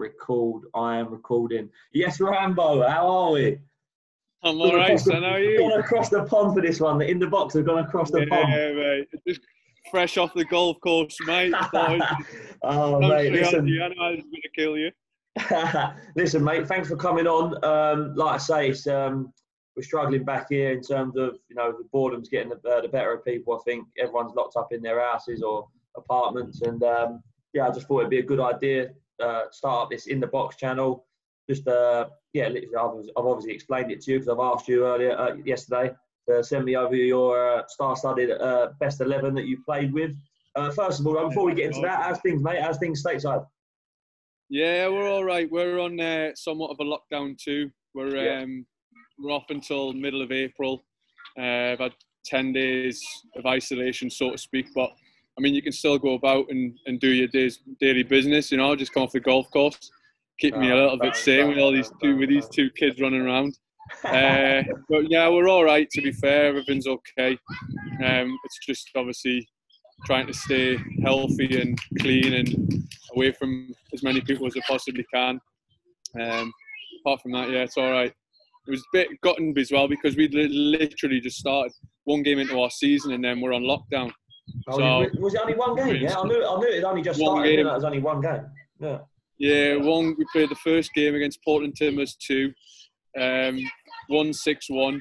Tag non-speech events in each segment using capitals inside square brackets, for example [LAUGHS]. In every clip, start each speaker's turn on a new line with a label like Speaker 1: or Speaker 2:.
Speaker 1: record. I am recording. Yes, Rambo, how are we?
Speaker 2: I'm all right, son. How are you?
Speaker 1: Gone across the pond for this one. In the box have gone across the pond.
Speaker 2: yeah, mate. Just fresh off the golf course, mate. [LAUGHS]
Speaker 1: oh, mate, listen.
Speaker 2: The animal's going to kill you. [LAUGHS]
Speaker 1: listen, mate. Thanks for coming on. Um, like I say, it's, um, we're struggling back here in terms of you know the boredom's getting the, uh, the better of people. I think everyone's locked up in their houses or apartments, and um, yeah, I just thought it'd be a good idea uh, start up this in the box channel. Just uh, yeah, I've, I've obviously explained it to you because I've asked you earlier uh, yesterday to send me over your uh, star-studded uh, best eleven that you played with. Uh, first of all, before we get into that, how's things, mate? How's things stateside?
Speaker 2: Yeah, we're all right. We're on uh, somewhat of a lockdown too. We're yeah. um, we're off until middle of April. Uh, I've had ten days of isolation, so to speak, but I mean, you can still go about and, and do your day's daily business. You know, just come off the golf course, keep me a little bit sane with all these two with these two kids running around. uh, [LAUGHS] but yeah, we're all right. To be fair, everything's okay. Um, it's just obviously trying to stay healthy and clean and away from as many people as I possibly can. Um, apart from that, yeah, it's all right. It was a bit gotten as well because we literally just started one game into our season and then we're on lockdown.
Speaker 1: Oh, so, was it only one game? Yeah, I knew, I knew it only just started. Game. It was only one game. Yeah.
Speaker 2: Yeah, one. We played the first game against Portland Timbers two, um, one six one.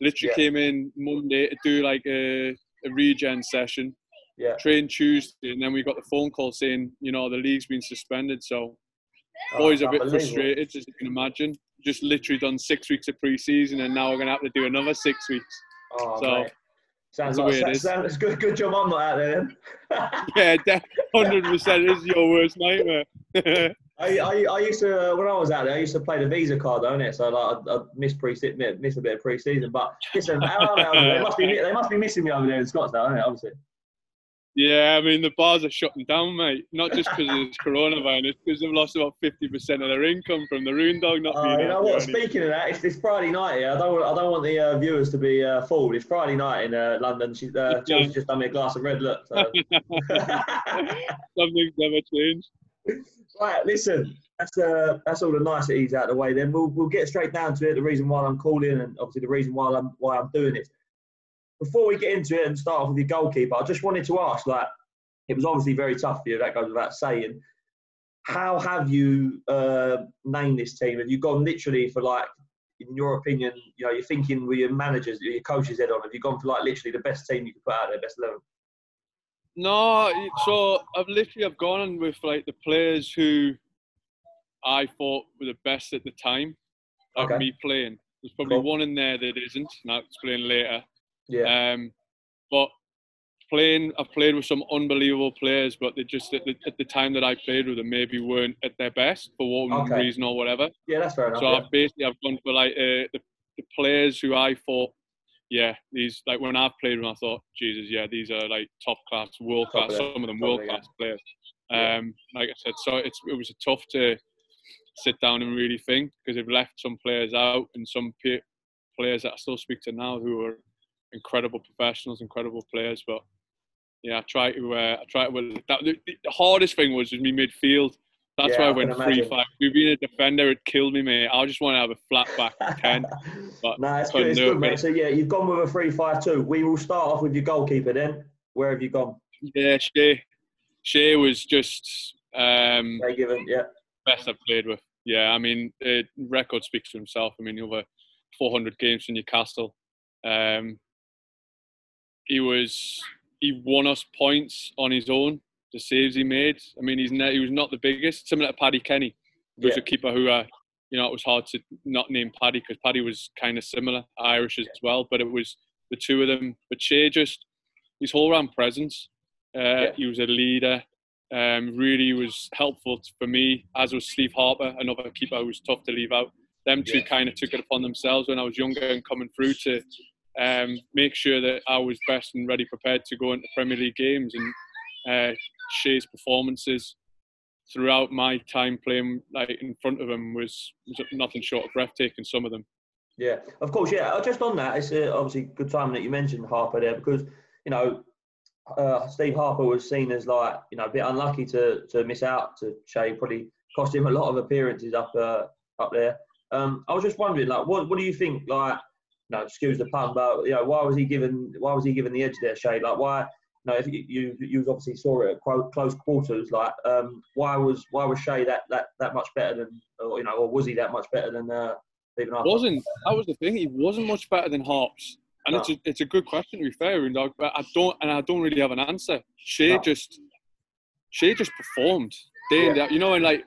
Speaker 2: Literally yeah. came in Monday to do like a, a regen session.
Speaker 1: Yeah.
Speaker 2: Train Tuesday, and then we got the phone call saying, you know, the league's been suspended. So, oh, boys are a bit frustrated, as you can imagine. Just literally done six weeks of pre-season, and now we're gonna have to do another six weeks.
Speaker 1: Oh, so. Mate. Sounds like it sounds [LAUGHS] good. Good job I'm not out there
Speaker 2: then. [LAUGHS] yeah, hundred percent is your worst nightmare. [LAUGHS]
Speaker 1: I, I, I, used to uh, when I was out there. I used to play the Visa card, don't it? So like I, I miss pre miss a bit of pre-season. But listen, they must be they must be missing me over there in Scottsdale, don't it? Obviously.
Speaker 2: Yeah, I mean the bars are shutting down, mate. Not just because of this [LAUGHS] coronavirus, because they've lost about fifty percent of their income from the Rune Dog not
Speaker 1: uh. You know what? Speaking of that, it's, it's Friday night. here. I don't I don't want the uh, viewers to be uh, fooled. It's Friday night in uh, London. She's uh, yeah. just done me a glass of red. Look, so. [LAUGHS]
Speaker 2: something's never changed.
Speaker 1: Right, listen. That's uh, that's all the niceties out of the way. Then we'll we'll get straight down to it. The reason why I'm calling, and obviously the reason why I'm why I'm doing it before we get into it and start off with your goalkeeper, I just wanted to ask, like, it was obviously very tough for you. That goes without saying. How have you uh, named this team? Have you gone literally for like, in your opinion, you know, you're thinking with your managers, your coaches head on. Have you gone for like literally the best team you could put out there, best eleven?
Speaker 2: No, so I've literally I've gone with like the players who I thought were the best at the time of okay. me playing. There's probably cool. one in there that isn't, and I'll explain later.
Speaker 1: Yeah.
Speaker 2: Um, but playing, I've played with some unbelievable players, but they just at the, at the time that I played with them maybe weren't at their best for one okay. reason or whatever.
Speaker 1: Yeah, that's fair enough.
Speaker 2: So
Speaker 1: yeah.
Speaker 2: I've basically I've gone for like uh, the, the players who I thought, yeah, these like when I've played with them, I thought, Jesus, yeah, these are like top class, world class, some of them world class yeah. players. Um, like I said, so it's it was tough to sit down and really think because they've left some players out and some players that I still speak to now who are incredible professionals, incredible players. But yeah, I try to. Uh, I try to. Well, that, the, the, hardest thing was with me midfield. That's yeah, why I went three five. If being a defender, it killed me, mate. I just want to have a flat back ten. [LAUGHS]
Speaker 1: But no, it's good, it's good mate. So yeah, you've gone with a three five two. We will start off with your goalkeeper then. Where have you gone?
Speaker 2: Yeah, Shay. Shay was just um,
Speaker 1: given, yeah.
Speaker 2: best I've played with. Yeah, I mean, the record speaks for himself. I mean, over 400 games for Newcastle. Um, he was he won us points on his own. The saves he made. I mean, he's ne- he was not the biggest. Similar to Paddy Kenny, who was yeah. a keeper who, uh, you know, it was hard to not name Paddy because Paddy was kind of similar, Irish as well. But it was the two of them. But Shay just his whole round presence. Uh, yeah. He was a leader. Um, really was helpful for me, as was Steve Harper, another keeper who was tough to leave out. Them two yeah. kind of took it upon themselves when I was younger and coming through to um, make sure that I was best and ready prepared to go into Premier League games and uh, Shay's performances throughout my time playing like in front of him was, was nothing short of breathtaking. Some of them.
Speaker 1: Yeah, of course. Yeah, uh, just on that, it's uh, obviously good timing that you mentioned Harper there because you know uh, Steve Harper was seen as like you know a bit unlucky to to miss out to Shea. Probably cost him a lot of appearances up uh, up there. Um, I was just wondering, like, what what do you think? Like, no, excuse the pun, but you know, why was he given why was he given the edge there, Shay? Like, why? You know, if you you, you obviously saw it at close quarters, like, um, why was why was Shay that that that much better than, or, you know, or was he that much better than uh, Stephen Harper?
Speaker 2: Wasn't that was the thing? He wasn't much better than Harps. And no. it's, a, it's a good question to be fair, and but I don't and I don't really have an answer. Shay no. just Shay just performed day yeah. You know, and like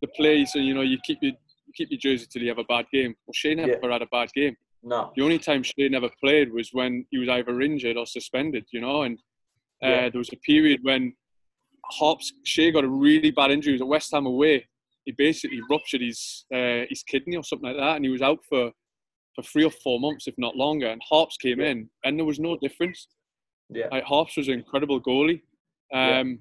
Speaker 2: the play, so you know you keep your you keep your jersey till you have a bad game. Well, Shay never yeah. had a bad game.
Speaker 1: No.
Speaker 2: The only time Shay never played was when he was either injured or suspended. You know, and uh, yeah. there was a period when Hops Shay got a really bad injury. He was at West Ham away. He basically ruptured his uh, his kidney or something like that, and he was out for for three or four months, if not longer. And Harps came yeah. in, and there was no difference.
Speaker 1: Yeah,
Speaker 2: like Harps was an incredible goalie. Um,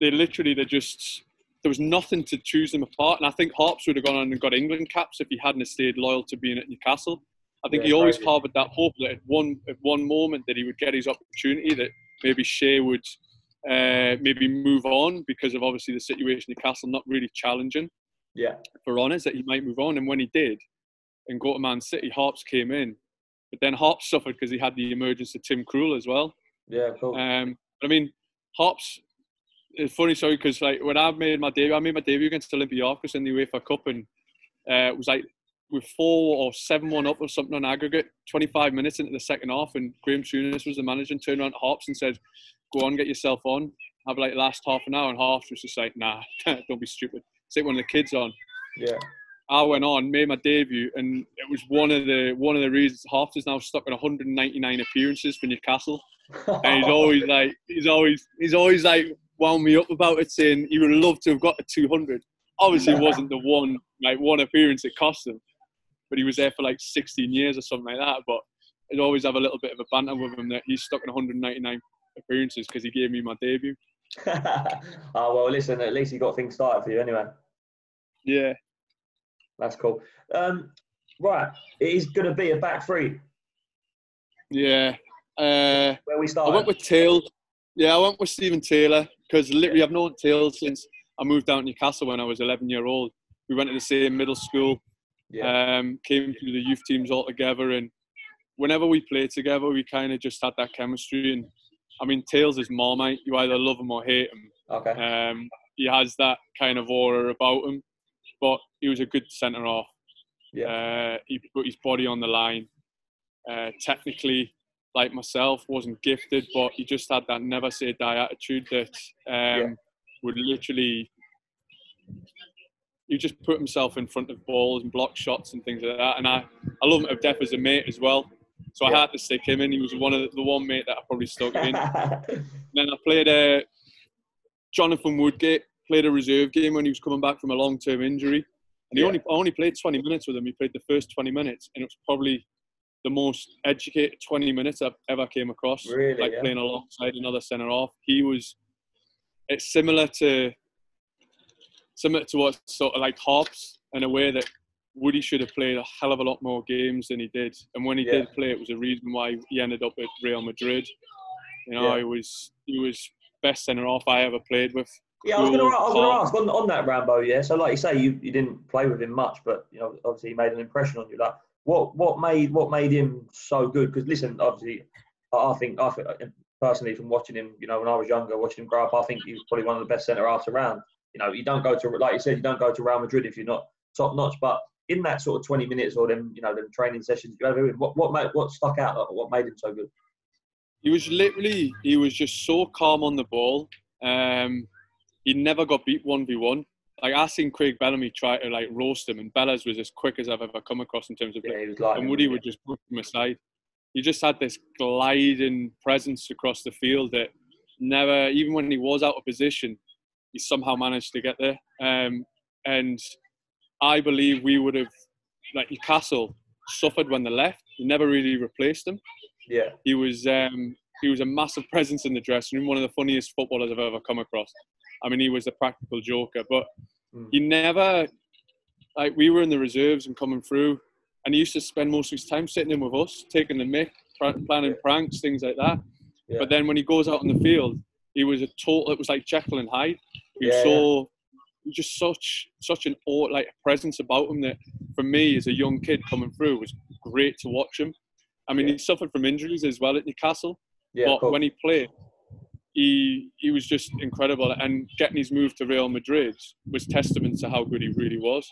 Speaker 2: they literally they just there was nothing to choose them apart. And I think Harps would have gone on and got England caps if he hadn't stayed loyal to being at Newcastle. I think yeah, he always harboured that hope that at one at one moment that he would get his opportunity, that maybe Shay would uh, maybe move on because of obviously the situation in Castle not really challenging.
Speaker 1: Yeah.
Speaker 2: For honest, that he might move on, and when he did, and go to Man City, Harps came in, but then Harps suffered because he had the emergence of Tim Krul as well.
Speaker 1: Yeah, cool.
Speaker 2: Um, but I mean, Harps it's funny, sorry, because like when I made my debut, I made my debut against Olympiacos in the UEFA Cup, and uh, it was like with four or seven one up or something on aggregate. Twenty five minutes into the second half, and Graham Souness was the manager, and turned around to Harps and said, "Go on, get yourself on. Have like the last half an hour." And Harps was just like, "Nah, [LAUGHS] don't be stupid. Sit one of the kids on."
Speaker 1: Yeah.
Speaker 2: I went on, made my debut, and it was one of the one of the reasons Harps is now stuck at 199 appearances for Newcastle, and he's always [LAUGHS] like he's always he's always like wound me up about it, saying he would love to have got a 200. Obviously, it wasn't the one like one appearance it cost him, but he was there for like 16 years or something like that. But I'd always have a little bit of a banter with him that he's stuck in 199 appearances because he gave me my debut. [LAUGHS]
Speaker 1: oh well, listen. At least he got things started for you anyway.
Speaker 2: Yeah,
Speaker 1: that's cool. Um, right, it is going to be a back three.
Speaker 2: Yeah. Uh,
Speaker 1: Where we start?
Speaker 2: I went with Taylor. Yeah, I went with Steven Taylor because literally I've known Taylor since I moved down to Newcastle when I was 11 year old. We went to the same middle school. Yeah. Um, came through the youth teams all together, and whenever we played together, we kind of just had that chemistry. And I mean, Tails is Marmite. You either love him or hate him.
Speaker 1: Okay.
Speaker 2: Um, he has that kind of aura about him, but he was a good centre off.
Speaker 1: Yeah.
Speaker 2: Uh, he put his body on the line. Uh, technically, like myself, wasn't gifted, but he just had that never say die attitude that um, yeah. would literally. He just put himself in front of balls and block shots and things like that. And I, I love him to death as a mate as well. So yeah. I had to stick him in. He was one of the, the one mate that I probably stuck in. [LAUGHS] then I played uh, Jonathan Woodgate, played a reserve game when he was coming back from a long term injury. And he yeah. only I only played 20 minutes with him. He played the first 20 minutes, and it was probably the most educated 20 minutes I've ever came across.
Speaker 1: Really,
Speaker 2: like
Speaker 1: yeah.
Speaker 2: playing alongside another centre off. He was. It's similar to. Similar to what sort of like Harps in a way that Woody should have played a hell of a lot more games than he did. And when he yeah. did play, it was a reason why he ended up at Real Madrid. You know, yeah. he was he was best centre half I ever played with.
Speaker 1: Yeah, I was going to ask on, on that Rambo. Yeah, so like you say, you, you didn't play with him much, but you know, obviously he made an impression on you. Like, what what made what made him so good? Because listen, obviously, I think I think personally from watching him, you know, when I was younger, watching him grow up, I think he was probably one of the best centre halves around. You know, you don't go to like you said, you don't go to Real Madrid if you're not top notch. But in that sort of 20 minutes or them, you know, them training sessions you had with him, what what made what stuck out? What made him so good?
Speaker 2: He was literally he was just so calm on the ball. Um, he never got beat one v one like I seen Craig Bellamy try to like roast him, and Bellas was as quick as I've ever come across in terms of.
Speaker 1: Yeah, like
Speaker 2: and Woody would just put him aside. He just had this gliding presence across the field that never, even when he was out of position, he somehow managed to get there. Um, and I believe we would have, like Newcastle, suffered when they left. He never really replaced him.
Speaker 1: Yeah,
Speaker 2: he was. Um, he was a massive [LAUGHS] presence in the dressing room, one of the funniest footballers I've ever come across. I mean, he was a practical joker, but mm. he never, like, we were in the reserves and coming through, and he used to spend most of his time sitting in with us, taking the mic, planning pranks, things like that. Yeah. But then when he goes out on the field, he was a total, it was like Jekyll and Hyde. He was yeah, so, just such such an awe, like presence about him that for me as a young kid coming through was great to watch him. I mean, yeah. he suffered from injuries as well at Newcastle, yeah, but when he played, he he was just incredible. And getting his move to Real Madrid was testament to how good he really was.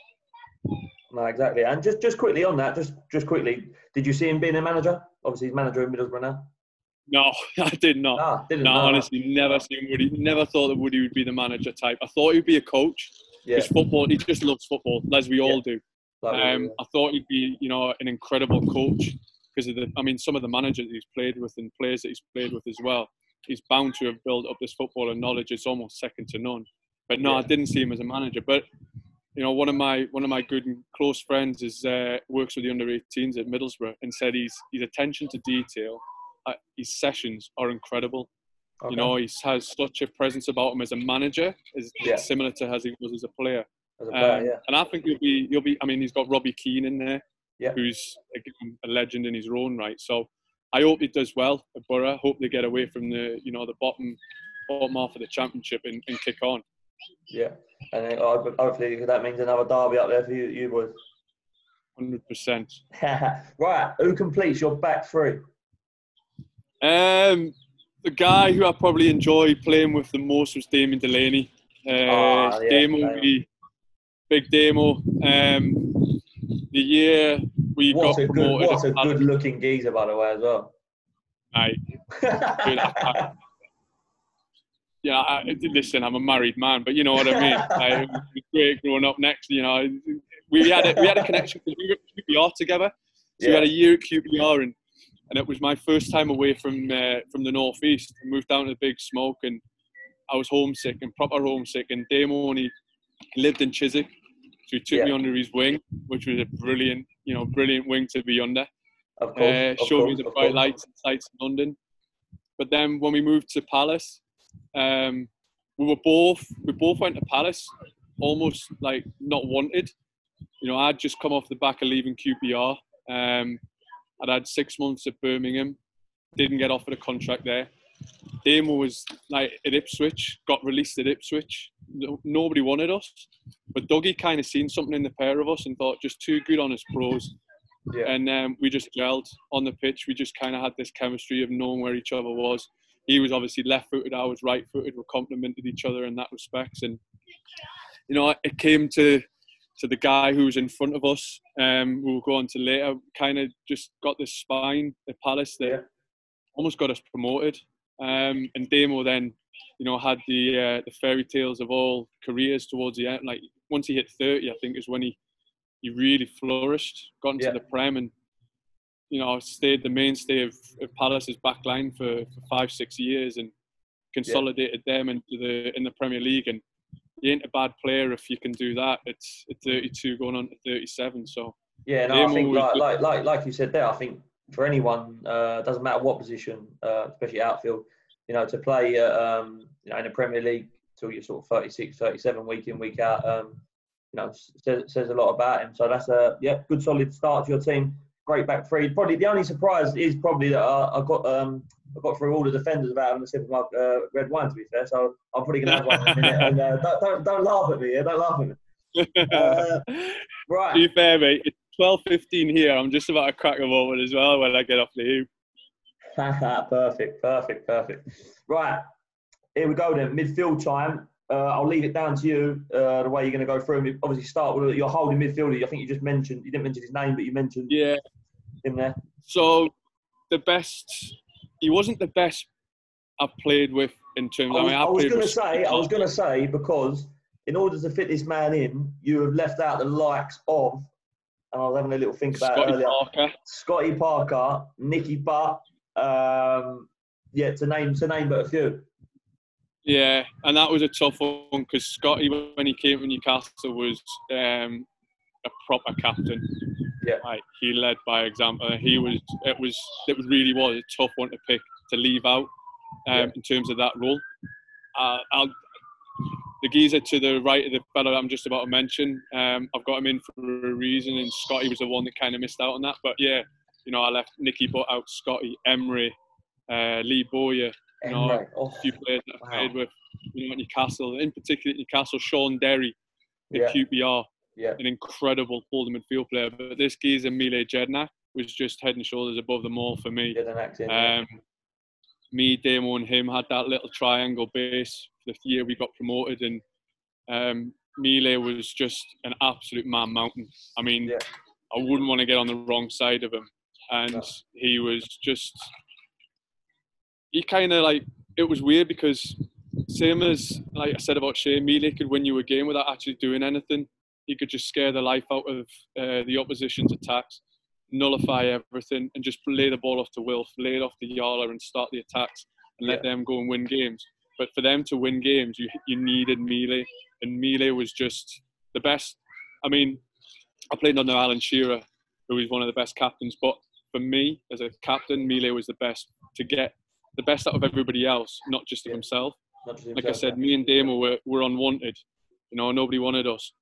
Speaker 1: No, exactly. And just just quickly on that, just just quickly, did you see him being a manager? Obviously, he's manager in Middlesbrough now.
Speaker 2: No, [LAUGHS] I did not. Ah, no, no, honestly, never seen Woody. Never thought that Woody would be the manager type. I thought he'd be a coach. Because yeah. football, he just loves football, as we all do. Um, I thought he'd be, you know, an incredible coach because of the. I mean, some of the managers he's played with and players that he's played with as well. He's bound to have built up this footballer knowledge. It's almost second to none. But no, yeah. I didn't see him as a manager. But you know, one of my one of my good and close friends is uh, works with the under 18s at Middlesbrough and said he's his attention to detail his sessions are incredible. Okay. You know, he has such a presence about him as a manager, is yeah. similar to as he was as a player.
Speaker 1: As a player um, yeah.
Speaker 2: And I think you'll be, you'll be. I mean, he's got Robbie Keane in there, yeah. who's a, a legend in his own right. So I hope he does well at Borough. Hope they get away from the, you know, the bottom, bottom half of the championship and, and kick on.
Speaker 1: Yeah, and then, hopefully that means another derby up there for you, you boys.
Speaker 2: Hundred percent. [LAUGHS]
Speaker 1: Right, who completes your back three?
Speaker 2: Um, the guy who I probably enjoy playing with the most was Damien Delaney. Uh, oh, yeah, Damo, yeah. big Damo. Um, the year we
Speaker 1: what
Speaker 2: got
Speaker 1: a promoted. Good, what a good looking geezer, by the way, as well.
Speaker 2: Aye. [LAUGHS] yeah, I, listen, I'm a married man, but you know what I mean. [LAUGHS] I, it was great growing up next. You know, we had a, we had a connection because we were at QPR together. So yeah. we had a year at QPR, and and it was my first time away from uh, from the northeast. I moved down to the Big Smoke, and I was homesick and proper homesick. And Damo only lived in Chiswick, so he took yeah. me under his wing, which was a brilliant, you know, brilliant wing to be under.
Speaker 1: Of course, uh,
Speaker 2: of showed course, me the bright lights and sights in London. But then when we moved to Palace, um, we were both we both went to Palace almost like not wanted. You know, I'd just come off the back of leaving QPR. Um, I'd had six months at Birmingham, didn't get offered a contract there. Damo was like at Ipswich, got released at Ipswich. Nobody wanted us, but Dougie kind of seen something in the pair of us and thought just two good honest pros. Yeah. And um, we just gelled on the pitch. We just kind of had this chemistry of knowing where each other was. He was obviously left-footed. I was right-footed. We complemented each other in that respect. And you know, it came to to the guy who was in front of us, um, we'll go on to later, kind of just got this spine at Palace that yeah. almost got us promoted. Um, and Damo then, you know, had the uh, the fairy tales of all careers towards the end. Like once he hit 30, I think is when he he really flourished, got into yeah. the Prem, and you know stayed the mainstay of, of Palace's back line for, for five six years and consolidated yeah. them into the in the Premier League and you ain't a bad player if you can do that. It's at 32 going on to 37. So
Speaker 1: yeah, no, I think like, like like like you said there, I think for anyone, uh, doesn't matter what position, uh, especially outfield, you know, to play uh, um, you know in the Premier League till you're sort of 36, 37 week in week out, um, you know, says, says a lot about him. So that's a yeah, good solid start to your team. Great back three. Probably the only surprise is probably that I, I got um, I got through all the defenders about having a sip of my uh, red wine. To be fair, so I'm probably gonna have one in a minute. And uh, [LAUGHS] don't, don't, don't laugh at me. Yeah? Don't laugh at me. [LAUGHS] Uh, right.
Speaker 2: To be fair, mate, it's 12:15 here. I'm just about to crack a moment as well when I get off the hoop. [LAUGHS]
Speaker 1: perfect, perfect, perfect. Right, here we go then. Midfield time. Uh, I'll leave it down to you uh, the way you're going to go through. Obviously, start with your holding midfielder. I think you just mentioned you didn't mention his name, but you mentioned
Speaker 2: yeah
Speaker 1: him there.
Speaker 2: So the best he wasn't the best I've played with in terms.
Speaker 1: I
Speaker 2: was, I, mean,
Speaker 1: I was going to say, I was going to say because in order to fit this man in, you have left out the likes of, and I was having a little think about
Speaker 2: Scotty
Speaker 1: it earlier.
Speaker 2: Parker.
Speaker 1: Scotty Parker, Nicky Butt, um, yeah, to name to name but a few.
Speaker 2: Yeah, and that was a tough one because Scotty, when he came to Newcastle, was um, a proper captain.
Speaker 1: Yeah.
Speaker 2: Like he led by example. He was. It was. It was really was a tough one to pick to leave out um, yeah. in terms of that role. Uh, I'll, the geezer to the right of the fellow I'm just about to mention, um, I've got him in for a reason, and Scotty was the one that kind of missed out on that. But yeah, you know, I left Nicky Butt out, Scotty, Emre, uh, Lee Bowyer, You know, oh, a few players that I've wow. played with, you know, at Newcastle, in particular Newcastle, Shaun Derry at yeah. QPR,
Speaker 1: yeah.
Speaker 2: an incredible holding midfield player. But this geezer, Mile Jedinak, was just head and shoulders above them all for me.
Speaker 1: Um,
Speaker 2: me, Damo, and him had that little triangle base the year we got promoted, and um, Mile was just an absolute man mountain. I mean,
Speaker 1: yeah.
Speaker 2: I wouldn't want to get on the wrong side of him, and no. he was just he kind of like it was weird because same as like I said about Shane Mile could win you a game without actually doing anything. He could just scare the life out of uh, the opposition's attacks, nullify everything, and just lay the ball off to Wilf, lay it off to Yala, and start the attacks and let yeah. them go and win games. But for them to win games, you you needed Mile, and Mile was just the best. I mean, I played under Alan Shearer, who was one of the best captains. But for me, as a captain, Mile was the best to get the best out of everybody else, not just of yeah. himself. like I said, me and Damo were, were unwanted. You know, nobody wanted us.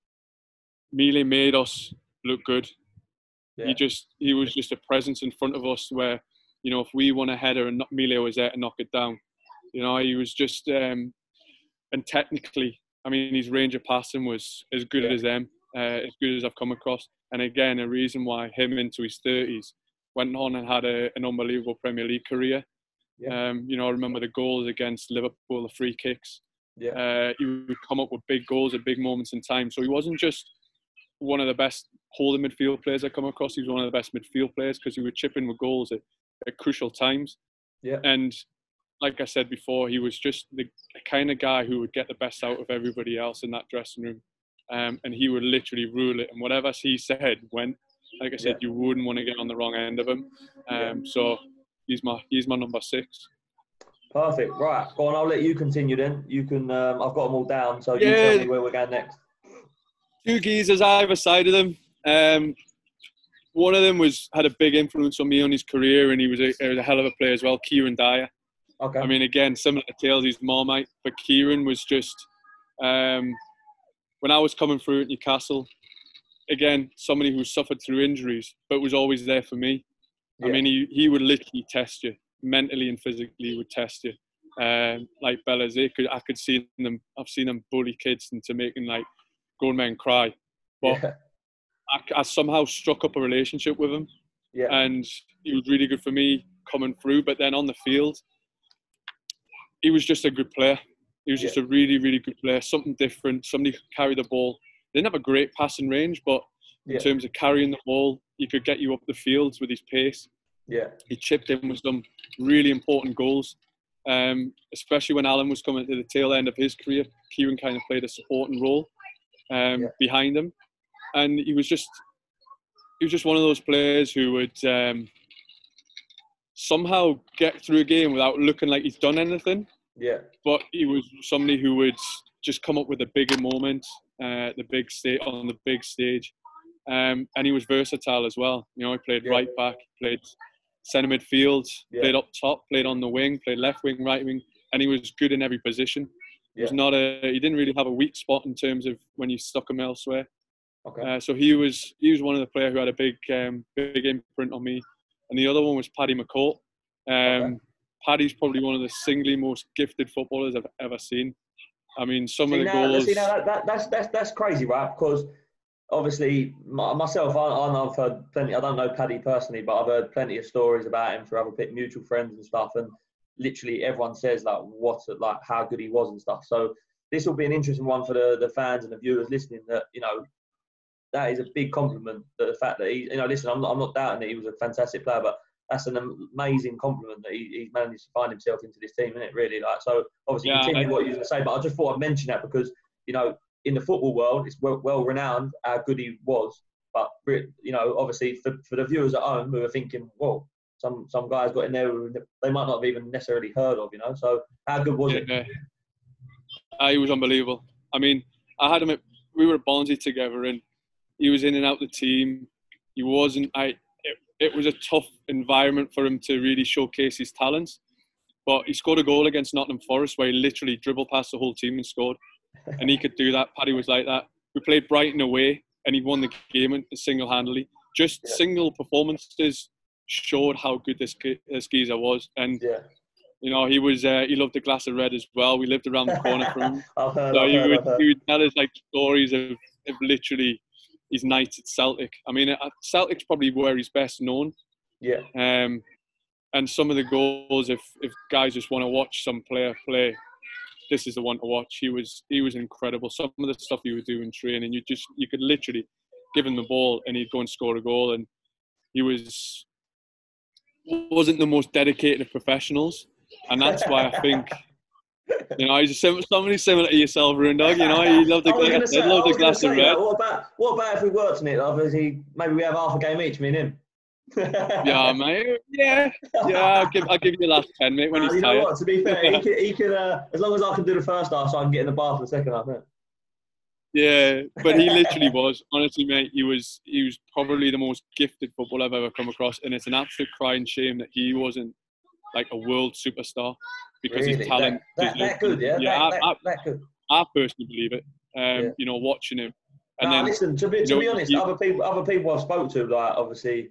Speaker 2: Mile made us look good. Yeah. He just he was just a presence in front of us where, you know, if we won a header and Mile was there to knock it down. You know, he was just um, and technically, I mean, his range of passing was as good yeah. as them, uh, as good as I've come across. And again, a reason why him into his thirties went on and had a, an unbelievable Premier League career. Yeah. Um, you know, I remember the goals against Liverpool, the free kicks.
Speaker 1: Yeah. Uh,
Speaker 2: he would come up with big goals at big moments in time. So he wasn't just one of the best holding midfield players I come across. He was one of the best midfield players because he would chip in with goals at, at crucial times.
Speaker 1: Yeah.
Speaker 2: And like I said before, he was just the, the, kind of guy who would get the best out of everybody else in that dressing room. Um, and he would literally rule it. And whatever he said went. Like I said, yeah. you wouldn't want to get on the wrong end of him. Um, yeah. So he's my he's my number six.
Speaker 1: Perfect. Right, go on. I'll let you continue then. You can. Um, I've got them all down, so you tell me where we're going next.
Speaker 2: Two geezers either side of them. Um, one of them was had a big influence on me on his career, and he was a, he was a hell of a player as well. Kieran Dyer.
Speaker 1: Okay. I
Speaker 2: mean, again, similar to Tails, he's Marmite, but Kieran was just um, when I was coming through at Newcastle. Again, somebody who suffered through injuries, but was always there for me. Yeah. I mean, he, he would literally test you mentally and physically. Would test you. Um, like Bella's, could I could see them. I've seen them bully kids into making like grown men cry, but yeah. I, I, somehow struck up a relationship with him,
Speaker 1: yeah.
Speaker 2: and he was really good for me coming through. But then on the field, he was just a good player. He was yeah. just a really, really good player. Something different. Somebody could carry the ball. They didn't have a great passing range, but in terms of carrying the ball, he could get you up the fields with his pace.
Speaker 1: Yeah.
Speaker 2: He chipped in with some really important goals. Um, especially when Alan was coming to the tail end of his career, Kieran kind of played a supporting role um, yeah. behind him, and he was just he was just one of those players who would um, somehow get through a game without looking like he's done anything.
Speaker 1: Yeah.
Speaker 2: But he was somebody who would just come up with a bigger moment, uh, the big state on the big stage, um, and he was versatile as well. You know, he played yeah. right back, played centre midfield, yeah. played up top, played on the wing, played left wing, right wing, and he was good in every position. He was not a. He didn't really have a weak spot in terms of when you stuck him elsewhere.
Speaker 1: Okay.
Speaker 2: Uh, so he was he was one of the players who had a big um, big imprint on me, and the other one was Paddy McCourt. Um, okay. Paddy's probably one of the singly most gifted footballers I've ever seen. I mean, some see, of the
Speaker 1: now,
Speaker 2: goals.
Speaker 1: See, now that, that, that's that's that's crazy, right? Because obviously myself, I, I know I've heard plenty. I don't know Paddy personally, but I've heard plenty of stories about him through other mutual friends and stuff. And literally everyone says like what, like how good he was and stuff. So this will be an interesting one for the, the fans and the viewers listening. That you know, that is a big compliment. The fact that he, you know, listen, I'm not, I'm not doubting that he was a fantastic player, but that's an amazing compliment that he, he's managed to find himself into this team, isn't it? Really, like so. Obviously, yeah, continue I, what you were going to say, but I just thought I'd mention that because you know in the football world, it's well, well renowned how good he was. But you know, obviously for, for the viewers at home who are thinking, well, some some guys got in there they might not have even necessarily heard of, you know. So how good was yeah, it?
Speaker 2: Uh, he was unbelievable. I mean, I had him at we were at Barnsley together, and he was in and out the team. He wasn't. I. It, it was a tough environment for him to really showcase his talents. But he scored a goal against Nottingham Forest where he literally dribbled past the whole team and scored and he could do that. Paddy was like that. We played Brighton away, and he won the game single-handedly. Just yeah. single performances showed how good this this geezer was, and
Speaker 1: yeah.
Speaker 2: You know, he was uh, he loved a glass of red as well. We lived around the corner from him. [LAUGHS]
Speaker 1: I've heard,
Speaker 2: so
Speaker 1: I've
Speaker 2: he
Speaker 1: heard,
Speaker 2: would, he would tell us like stories of, of literally his nights at Celtic. I mean, uh, Celtic's probably where he's best known.
Speaker 1: Yeah,
Speaker 2: Um, and some of the goals, if if guys just want to watch some player play, this is the one to watch. He was he was incredible. Some of the stuff he would do in training, you just you could literally give him the ball and he'd go and score a goal. And he was wasn't the most dedicated of professionals, and that's why I think. You know, he's a sim- somebody similar to yourself, Rundog. You know, he loved a,
Speaker 1: I was
Speaker 2: like I
Speaker 1: gonna
Speaker 2: said,
Speaker 1: say,
Speaker 2: loved a glass of
Speaker 1: say
Speaker 2: red.
Speaker 1: that. What about what about if we worked on it? Obviously, maybe we have half a game each, me and him.
Speaker 2: Yeah, [LAUGHS] mate. Yeah, yeah. I'll give, I'll give you the last ten, mate, when
Speaker 1: Nah,
Speaker 2: he's
Speaker 1: you know
Speaker 2: tired.
Speaker 1: what? To be fair, he can. he could uh, as long as I can do the first half, so I can get in the bar for the second half. innit?
Speaker 2: Yeah, but he literally was. Honestly, mate, he was he was probably the most gifted footballer I've ever come across, and it's an absolute crying shame that he wasn't like a world superstar because
Speaker 1: Really?
Speaker 2: his talent.
Speaker 1: That, that, that good, yeah.
Speaker 2: Yeah,
Speaker 1: that,
Speaker 2: I,
Speaker 1: that, good.
Speaker 2: I personally believe it. Um,
Speaker 1: Yeah.
Speaker 2: You know, watching him, and
Speaker 1: Nah,
Speaker 2: then
Speaker 1: listen. To be, to
Speaker 2: you
Speaker 1: be honest,
Speaker 2: you-
Speaker 1: other people, other people I've spoke to, like obviously,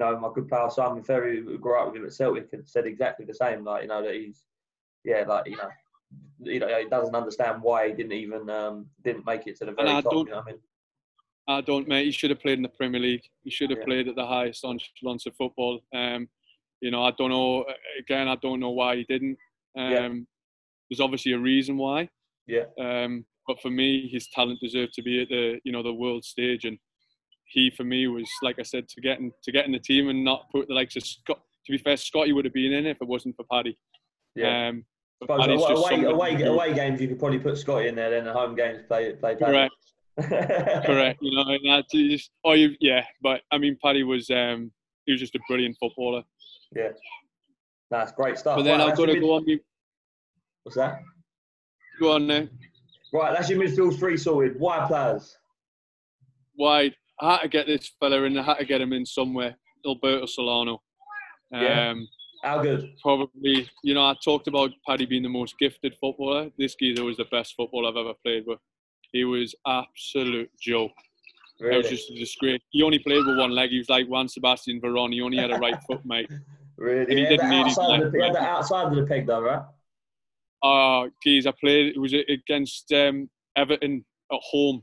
Speaker 1: know, my good pal Simon Ferry, who grew up with him at Celtic, had said exactly the same. Like, you know, that he's, yeah, like you know, you know, he doesn't understand why he didn't even um, didn't make it to the very
Speaker 2: I
Speaker 1: top.
Speaker 2: don't-
Speaker 1: You know what I mean?
Speaker 2: I don't, mate. He should have played in the Premier League. He should have
Speaker 1: Yeah.
Speaker 2: played at the highest echelons of football. Um, you know, I don't know. Again, I don't know why he didn't. Um,
Speaker 1: Yeah.
Speaker 2: There's obviously a reason why.
Speaker 1: Yeah.
Speaker 2: Um, but for me, his talent deserved to be at the you know the world stage, and he for me was like I said to get in, to get in the team and not put the likes of Scott. To be fair, Scotty would have been in if it wasn't for Paddy.
Speaker 1: Yeah.
Speaker 2: Um, but
Speaker 1: away, away, away, away games, you could probably put Scotty in there. Then the home games play play. Paddy.
Speaker 2: Correct. [LAUGHS] correct. You know, and that is, oh, you, yeah. But I mean, Paddy was um, he was just a brilliant footballer.
Speaker 1: yeah. That's great stuff.
Speaker 2: But then
Speaker 1: Right,
Speaker 2: I've got to
Speaker 1: your
Speaker 2: go on. You
Speaker 1: What's that?
Speaker 2: go on there.
Speaker 1: Right, that's your midfield three sorted. Wide players.
Speaker 2: Wide. I had to get this fella in. I had to get him in somewhere. Alberto Solano. Um,
Speaker 1: Yeah. How good?
Speaker 2: Probably, you know, I talked about Paddy being the most gifted footballer. This geezer was the best footballer I've ever played with. He was absolute joke. Really? It was just a disgrace. He only played with one leg. He was like Juan Sebastian Veron. He only had a right [LAUGHS] foot, mate.
Speaker 1: Really?
Speaker 2: and he
Speaker 1: He
Speaker 2: didn't need his
Speaker 1: outside of
Speaker 2: left
Speaker 1: the, he the outside of the peg, though, right?
Speaker 2: Uh, geez, I played. It was against um, Everton at home.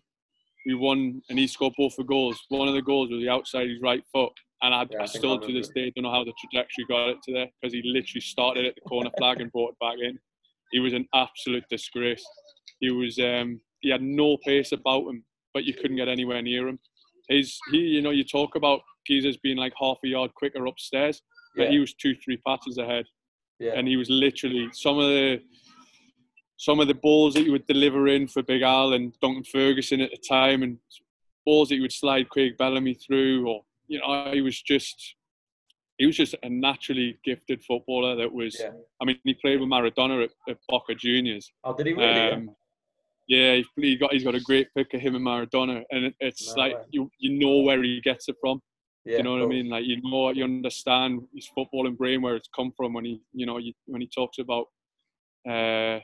Speaker 2: We won, and he scored both the goals. One of the goals was the outside of his right foot, and I,
Speaker 1: Yeah, I
Speaker 2: still
Speaker 1: I
Speaker 2: to this day don't know how the trajectory got it to there because he literally started at the corner flag and brought it back in. He was an absolute disgrace. He was. Um, he had no pace about him, but you couldn't get anywhere near him. His, he, you know, you talk about geezers being like half a yard quicker upstairs, but
Speaker 1: Yeah.
Speaker 2: he was two, three passes ahead
Speaker 1: yeah.
Speaker 2: and he was literally some of the some of the balls that he would deliver in for Big Al and Duncan Ferguson at the time, and balls that he would slide Craig Bellamy through, or you know, he was just he was just a naturally gifted footballer. That was,
Speaker 1: Yeah.
Speaker 2: I mean, he played with Maradona at, at Boca Juniors.
Speaker 1: Oh, did he really?
Speaker 2: Um, yeah, he, he got he's got a great pick of him and Maradona, and it, it's
Speaker 1: No
Speaker 2: like
Speaker 1: way.
Speaker 2: you you know where he gets it from
Speaker 1: yeah,
Speaker 2: you know what I mean? Like you know, you understand his footballing brain where it's come from when he, you know, you, when he talks about, uh,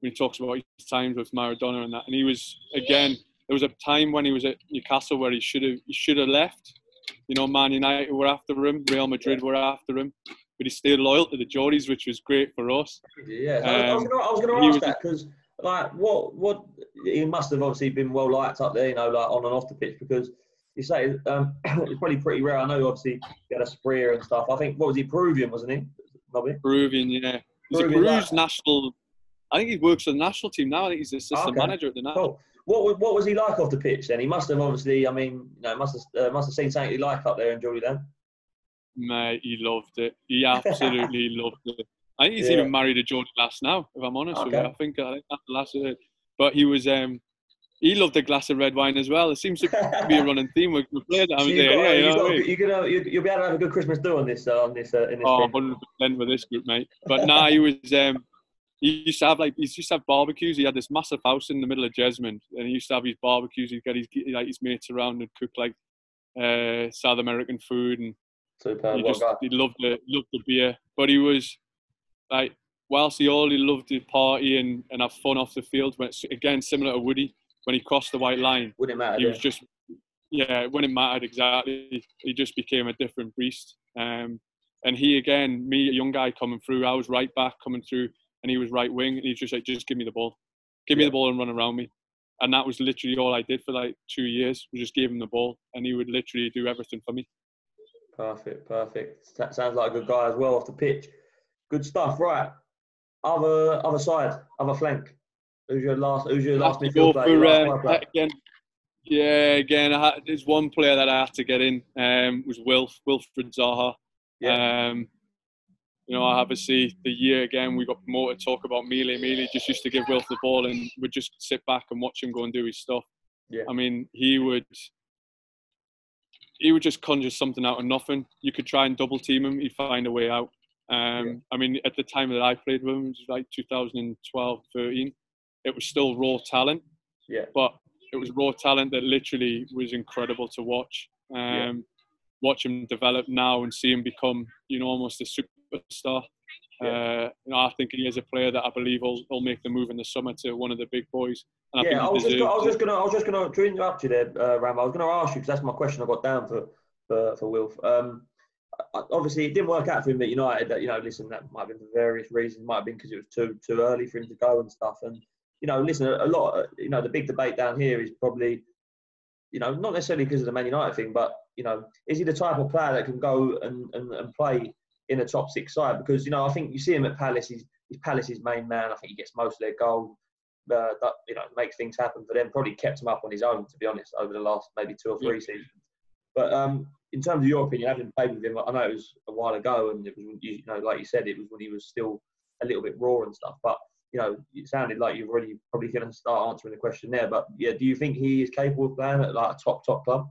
Speaker 2: when he talks about his times with Maradona and that. And he was again, there was a time when he was at Newcastle where he should have, he should have left. You know, Man United were after him, Real Madrid were after him, but he stayed loyal to the Geordies, which was great for us.
Speaker 1: Yeah, I was-
Speaker 2: Um,
Speaker 1: I was going to ask that because, like, what, what he must have obviously been well liked up there, you know, like on and off the pitch because you say um, [CLEARS THROAT] it's probably pretty rare. I know, obviously, he had a Spreer and stuff. I think what was he Peruvian, wasn't he? Bobby?
Speaker 2: Peruvian, yeah. He's a
Speaker 1: Peruvian
Speaker 2: Peru's
Speaker 1: lad.
Speaker 2: national. I think he works for the national team now. I think he's the assistant
Speaker 1: Okay.
Speaker 2: manager at the national.
Speaker 1: Cool. What, what was he like off the pitch then? He must have obviously, I mean, you know, must have uh, must have seen something he liked up there in Geordieland.
Speaker 2: Mate, he loved it. He absolutely [LAUGHS] loved it. I think he's
Speaker 1: Yeah.
Speaker 2: even married a Geordie lass now, if I'm honest with you. I think, I think that's the last of it. But he was, um, he loved a glass of red wine as well. It seems to be a running theme with the players [LAUGHS]
Speaker 1: So
Speaker 2: I'm
Speaker 1: you've got,
Speaker 2: Yeah,
Speaker 1: uh,
Speaker 2: you
Speaker 1: you've
Speaker 2: know
Speaker 1: got,
Speaker 2: what I mean?
Speaker 1: you're gonna, you, you'll be able to have a good Christmas do on this, uh, on this, uh, in this.
Speaker 2: Oh, 100% with this group, mate. But nah, he was, um, he used to have like, he used to have barbecues. He had this massive house in the middle of Jesmond and he used to have his barbecues. He'd get his, like, his mates around and cook like, uh, South American food and
Speaker 1: Superb.
Speaker 2: he
Speaker 1: What
Speaker 2: just
Speaker 1: guy.
Speaker 2: he loved the loved the beer, but he was like whilst he all he loved to party and, and have fun off the field. When again similar to Woody when he crossed the white line,
Speaker 1: Wouldn't it matter?
Speaker 2: he
Speaker 1: yeah.
Speaker 2: was just yeah when it mattered exactly. He just became a different beast. Um, And he again, me, a young guy coming through, I was right back coming through, and he was right wing, and he's just like, just give me the ball, give me the ball and run around me. And that was literally all I did for like two years. We just gave him the ball, and he would literally do everything for me.
Speaker 1: Perfect, perfect. That sounds like a good guy as well off the pitch. Good stuff. Right, other other side, other flank. Who's your last? Who's your last midfield player? For,
Speaker 2: uh, again, yeah, again, I had, there's one player that I had to get in. Um, was Wilf Wilfried Zaha. Yeah. Um, you know, obviously the year again we got promoted. Talk about Mile. Mile just used to give Wilf the ball and would just sit back and watch him go and do his stuff. Yeah. I mean, he would he would just conjure something out of nothing. You could try and double team him, he'd find a way out. Um, yeah. I mean, at the time that I played with him, it was like 2012, 13. It was still raw talent.
Speaker 1: Yeah.
Speaker 2: But it was raw talent that literally was incredible to watch. Um, yeah. Watch him develop now and see him become, you know, almost a superstar. Yeah. Uh, you know, I think he is a player that I believe will, will make the move in the summer to one of the big boys.
Speaker 1: And yeah, I, I was, just, I was just gonna, I was just gonna to interrupt you there, uh, Ram. I was gonna ask you because that's my question I got down for for, for Wilf. Um, obviously, it didn't work out for him at United. That you know, listen, that might have been for various reasons. Might have been because it was too too early for him to go and stuff. And you know, listen, a lot. You know, the big debate down here is probably, you know, not necessarily because of the Man United thing, but you know, is he the type of player that can go and, and, and play in a top six side? Because you know, I think you see him at Palace. He's, he's Palace's main man. I think he gets most of their goals. Uh, that you know makes things happen for them. Probably kept him up on his own, to be honest, over the last maybe two or three yeah. seasons. But um, in terms of your opinion, having played with him, I know it was a while ago, and it was you know, like you said, it was when he was still a little bit raw and stuff. But you know, it sounded like you've already probably going to start answering the question there. But yeah, do you think he is capable of playing at like a top top club?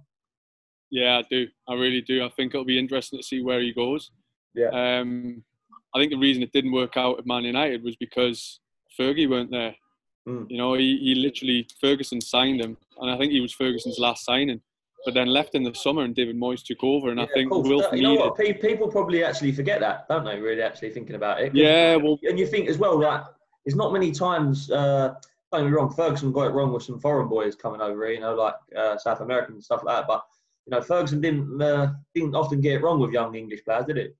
Speaker 2: Yeah, I do. I really do. I think it'll be interesting to see where he goes.
Speaker 1: Yeah.
Speaker 2: Um, I think the reason it didn't work out at Man United was because Fergie weren't there. Mm. You know, he, he literally Ferguson signed him, and I think he was Ferguson's last signing but then left in the summer and David Moyes took over. And yeah, I think Wilf
Speaker 1: you know what? People probably actually forget that, don't they? Really, actually thinking about it.
Speaker 2: Yeah, well,
Speaker 1: and you think as well that there's not many times. Uh, don't get me wrong, Ferguson got it wrong with some foreign boys coming over you know, like uh, South American and stuff like that. But you know, Ferguson didn't uh, didn't often get it wrong with young English players, did it?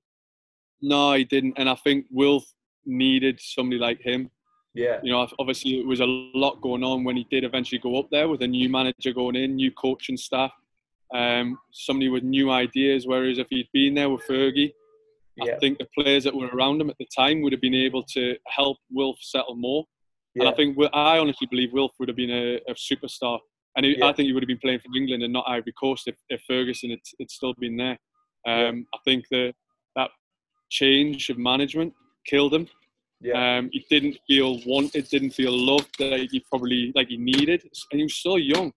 Speaker 2: No, he didn't. And I think Wilf needed somebody like him.
Speaker 1: Yeah.
Speaker 2: You know, obviously it was a lot going on when he did eventually go up there with a new manager going in, new coaching staff um, somebody with new ideas. Whereas if he'd been there with Fergie, yeah. I think the players that were around him at the time would have been able to help Wilf settle more. Yeah. And I think I honestly believe Wilf would have been a, a superstar. And he, yeah. I think he would have been playing for England and not Ivory Coast if, if Ferguson had, had still been there. Um, I think that that change of management killed him.
Speaker 1: Yeah.
Speaker 2: Um, he didn't feel wanted, didn't feel loved that he probably like he needed, and he was so young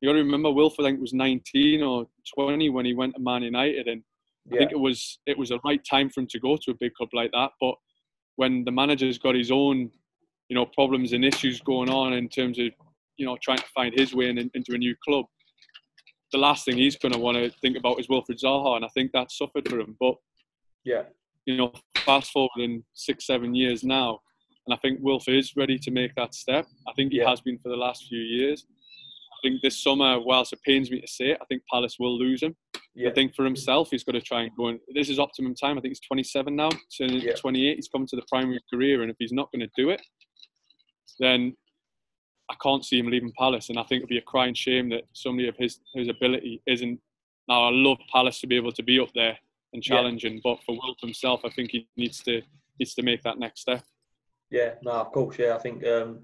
Speaker 2: you got to remember Wilfried I think was 19 or 20 when he went to Man United, and yeah. I think it was it was the right time for him to go to a big club like that. But when the manager's got his own, you know, problems and issues going on in terms of you know trying to find his way in, into a new club, the last thing he's going to want to think about is Wilfried Zaha, and I think that suffered for him. But
Speaker 1: yeah,
Speaker 2: you know, fast forward in six, seven years now, and I think Wilf is ready to make that step. I think he yeah. has been for the last few years. I think this summer, whilst it pains me to say it, I think Palace will lose him. Yeah. I think for himself, he's got to try and go. And this is optimum time. I think he's 27 now, turning yeah. 28. He's come to the primary career, and if he's not going to do it, then I can't see him leaving Palace. And I think it'd be a crying shame that somebody of his his ability isn't. Now I love Palace to be able to be up there and challenging, yeah. but for Wilf himself, I think he needs to needs to make that next step.
Speaker 1: Yeah, no, of course, yeah. I think um,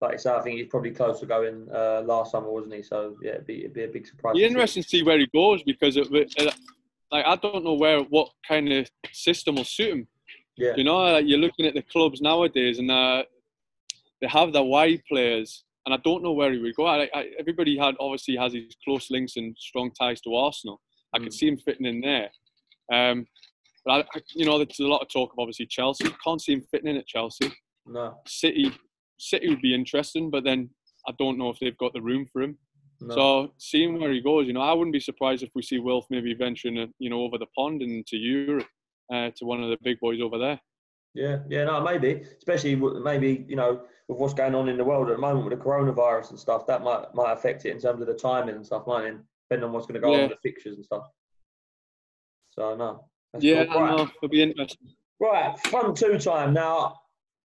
Speaker 1: like I said, I think he's probably close to going uh, last summer, wasn't he? So yeah, it'd be, it'd be a big surprise.
Speaker 2: Be interesting to see where he goes because it, uh, like I don't know where what kind of system will suit him.
Speaker 1: Yeah.
Speaker 2: You know, like you're looking at the clubs nowadays, and uh, they have the wide players, and I don't know where he would go. I, I, everybody had obviously has his close links and strong ties to Arsenal. I mm. could see him fitting in there. Um, but I, you know, there's a lot of talk of obviously Chelsea. Can't see him fitting in at Chelsea.
Speaker 1: No.
Speaker 2: City, City would be interesting, but then I don't know if they've got the room for him. No. So seeing where he goes, you know, I wouldn't be surprised if we see Wilf maybe venturing, uh, you know, over the pond and to Europe, uh, to one of the big boys over there.
Speaker 1: Yeah, yeah, no, maybe, especially maybe you know with what's going on in the world at the moment with the coronavirus and stuff, that might might affect it in terms of the timing and stuff, might it? Depending on what's going to go yeah. on with the fixtures and stuff. So no,
Speaker 2: yeah, right. it'll be interesting.
Speaker 1: Right, front two time now.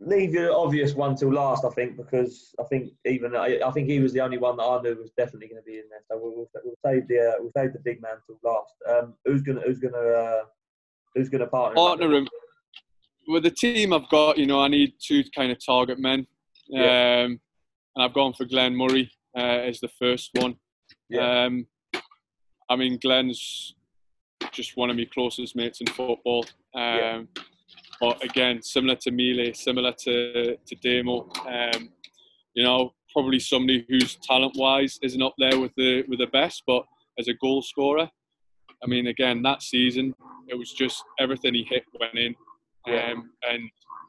Speaker 1: Leave your obvious one till last, I think, because I think even I, I think he was the only one that I knew was definitely going to be in there. So we'll, we'll, we'll save the uh, we'll save the big man till last. Um, who's gonna who's gonna uh, who's gonna partner?
Speaker 2: Partner him. With the team I've got, you know, I need two kind of target men. Yeah. Um, and I've gone for Glenn Murray uh, as the first one. Yeah. Um, I mean, Glenn's just one of my closest mates in football. Um, yeah. But again, similar to Mile, similar to to Demo, um, you know, probably somebody who's talent-wise isn't up there with the with the best, but as a goal scorer, I mean, again, that season it was just everything he hit went in, yeah. um, and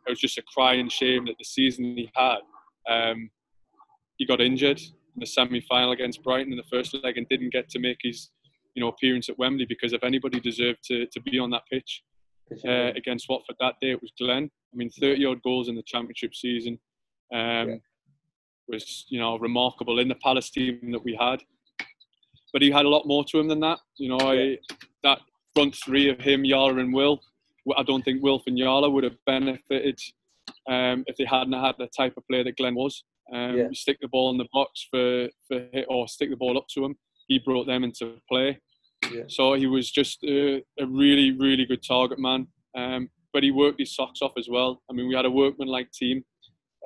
Speaker 2: it was just a crying shame that the season he had, um, he got injured in the semi-final against Brighton in the first leg and didn't get to make his you know appearance at Wembley because if anybody deserved to, to be on that pitch uh, against Watford that day, it was Glenn. I mean, 30 odd goals in the Championship season um, yeah. was you know remarkable in the Palace team that we had. But he had a lot more to him than that. You know, yeah. I, that front three of him, Yala and Will. I don't think Wilf and Yala would have benefited um, if they hadn't had the type of player that Glenn was. Um, yeah. stick the ball in the box for, for hit or stick the ball up to him. He brought them into play. Yeah. So he was just a, a, really, really good target man. Um, but he worked his socks off as well. I mean, we had a workman-like team,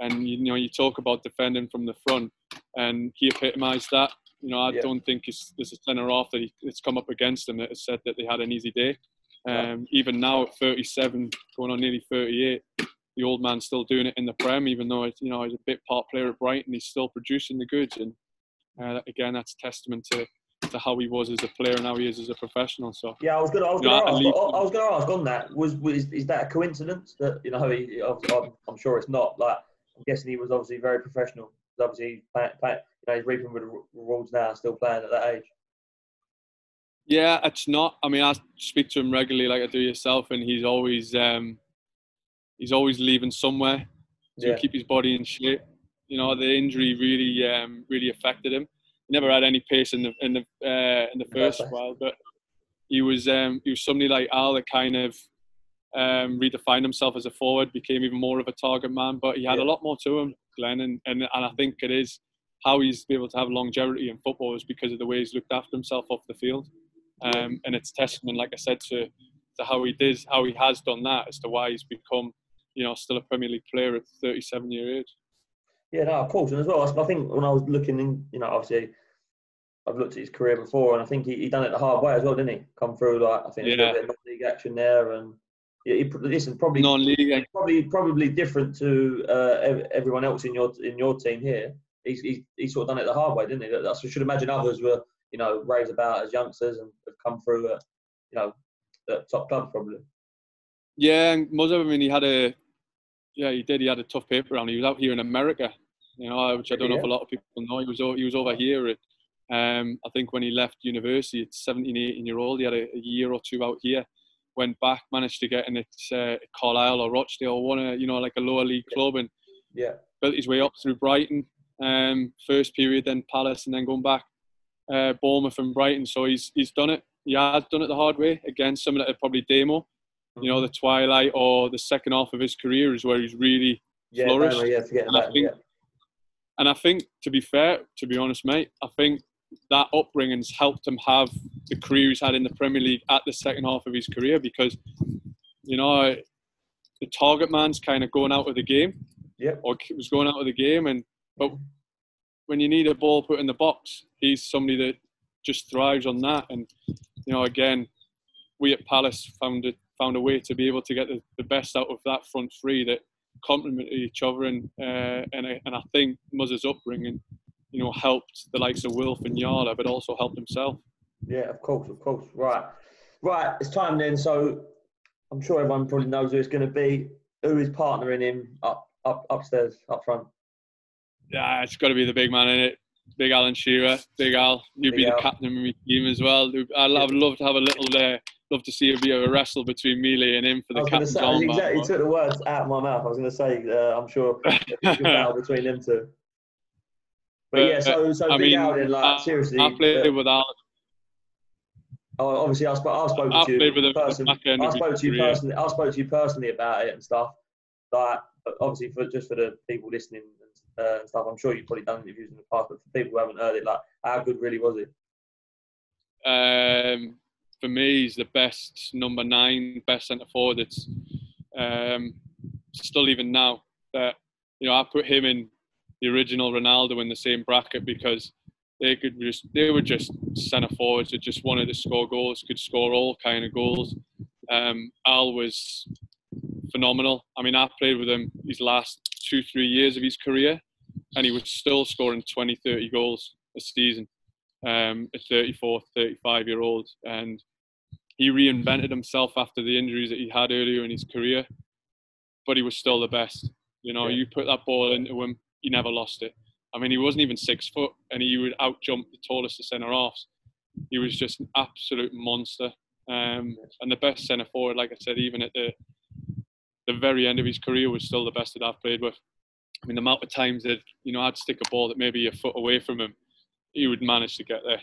Speaker 2: and you know, you talk about defending from the front, and he epitomised that. You know, I yeah. don't think there's a centre off that it's come up against him that has said that they had an easy day. Um, yeah. Even now at 37, going on nearly 38, the old man's still doing it in the Prem, even though you know he's a bit part player at Brighton. He's still producing the goods, and uh, again, that's testament to, to how he was as a player and how he is as a professional. So
Speaker 1: yeah, I was going to ask. I was going to ask on that. Was, was is that a coincidence that you know? He, I'm, I'm sure it's not. Like I'm guessing he was obviously very professional. Obviously, play, play, you know, he's reaping with the rewards now, still playing at that age.
Speaker 2: Yeah, it's not. I mean, I speak to him regularly, like I do yourself, and he's always um, he's always leaving somewhere to yeah. keep his body in shape. You know, the injury really um, really affected him. He never had any pace in the in the uh, in the first while, but he was um, he was somebody like Al that kind of um, redefined himself as a forward, became even more of a target man. But he had yeah. a lot more to him, Glenn, and, and and I think it is how he's able to have longevity in football is because of the way he's looked after himself off the field. Um, and it's testament, like I said, to to how he did, how he has done that, as to why he's become you know, still a Premier League player at 37 year age.
Speaker 1: Yeah, no, of course. And as well, I think when I was looking in, you know, obviously I've looked at his career before, and I think he, he done it the hard way as well, didn't he? Come through like I think yeah. a bit of league action there, and yeah, he, listen, probably
Speaker 2: non-league,
Speaker 1: probably probably different to uh, everyone else in your in your team here. He's, he's, he's sort of done it the hard way, didn't he? That's, I should imagine others were, you know, raised about as youngsters and have come through at, you know, at top clubs probably.
Speaker 2: Yeah, and most of them, I mean, he had a yeah, he did. He had a tough paper round. He was out here in America, you know, which I don't yeah. know if a lot of people know. He was he was over here. At, um, I think when he left university at 17, 18 year old, he had a, a year or two out here. Went back, managed to get in at uh, Carlisle or Rochdale, one a you know like a lower league club, and
Speaker 1: yeah,
Speaker 2: built his way up through Brighton. Um, first period, then Palace, and then going back uh, Bournemouth and Brighton. So he's he's done it. He has done it the hard way. Again, some of that probably demo you know, the twilight or the second half of his career is where he's really
Speaker 1: yeah,
Speaker 2: flourished.
Speaker 1: Yeah, and, I think, yeah.
Speaker 2: and I think, to be fair, to be honest, mate, I think that upbringing's helped him have the career he's had in the Premier League at the second half of his career because, you know, the target man's kind of going out of the game.
Speaker 1: Yeah.
Speaker 2: Or was going out of the game, and but when you need a ball put in the box, he's somebody that just thrives on that. And you know, again, we at Palace found it found a way to be able to get the, the best out of that front three that complemented each other. And uh, and, I, and I think Muzz's upbringing, you know, helped the likes of Wilf and Yala, but also helped himself.
Speaker 1: Yeah, of course, of course. Right, right. It's time then. So I'm sure everyone probably knows who it's going to be. Who is partnering him up, up upstairs, up front?
Speaker 2: Yeah, it's got to be the big man in it. Big Alan Shearer, Big Al. You'd be Al. the captain of my team as well. I'd, I'd love to have a little uh, love to see a bit of a wrestle between Mile and him for the captain's
Speaker 1: say. Exactly, took the words out of my mouth. I was going to say, uh, I'm sure [LAUGHS] a battle between them two. But, but yeah, so so I Big mean, Al, like I, seriously.
Speaker 2: I played uh, with Al.
Speaker 1: Oh, obviously, I spoke. I spoke
Speaker 2: I've
Speaker 1: to you
Speaker 2: with him at the
Speaker 1: personally. I spoke to you
Speaker 2: career.
Speaker 1: personally. I spoke to you personally about it and stuff. Like, obviously, for just for the people listening and, uh, and stuff, I'm sure you've probably done interviews in the past, but for people who haven't heard it, like, how good really was it?
Speaker 2: Um, for me, he's the best number nine, best centre forward. It's um, still even now that you know I put him in the original Ronaldo in the same bracket because they could just they were just centre forwards that just wanted to score goals, could score all kind of goals. Um, Al was phenomenal. I mean, I played with him his last two, three years of his career, and he was still scoring 20, 30 goals a season. Um, a 34, 35 year old, and he reinvented himself after the injuries that he had earlier in his career, but he was still the best. You know,
Speaker 1: Yeah.
Speaker 2: you put that ball into him, he never lost it. I mean, he wasn't even six foot, and he would out jump the tallest of centre halves. He was just an absolute monster, um, and the best centre forward. Like I said, even at the the very end of his career, was still the best that I've played with. I mean, the amount of times that you know I'd stick a ball that maybe a foot away from him, he would manage to get there.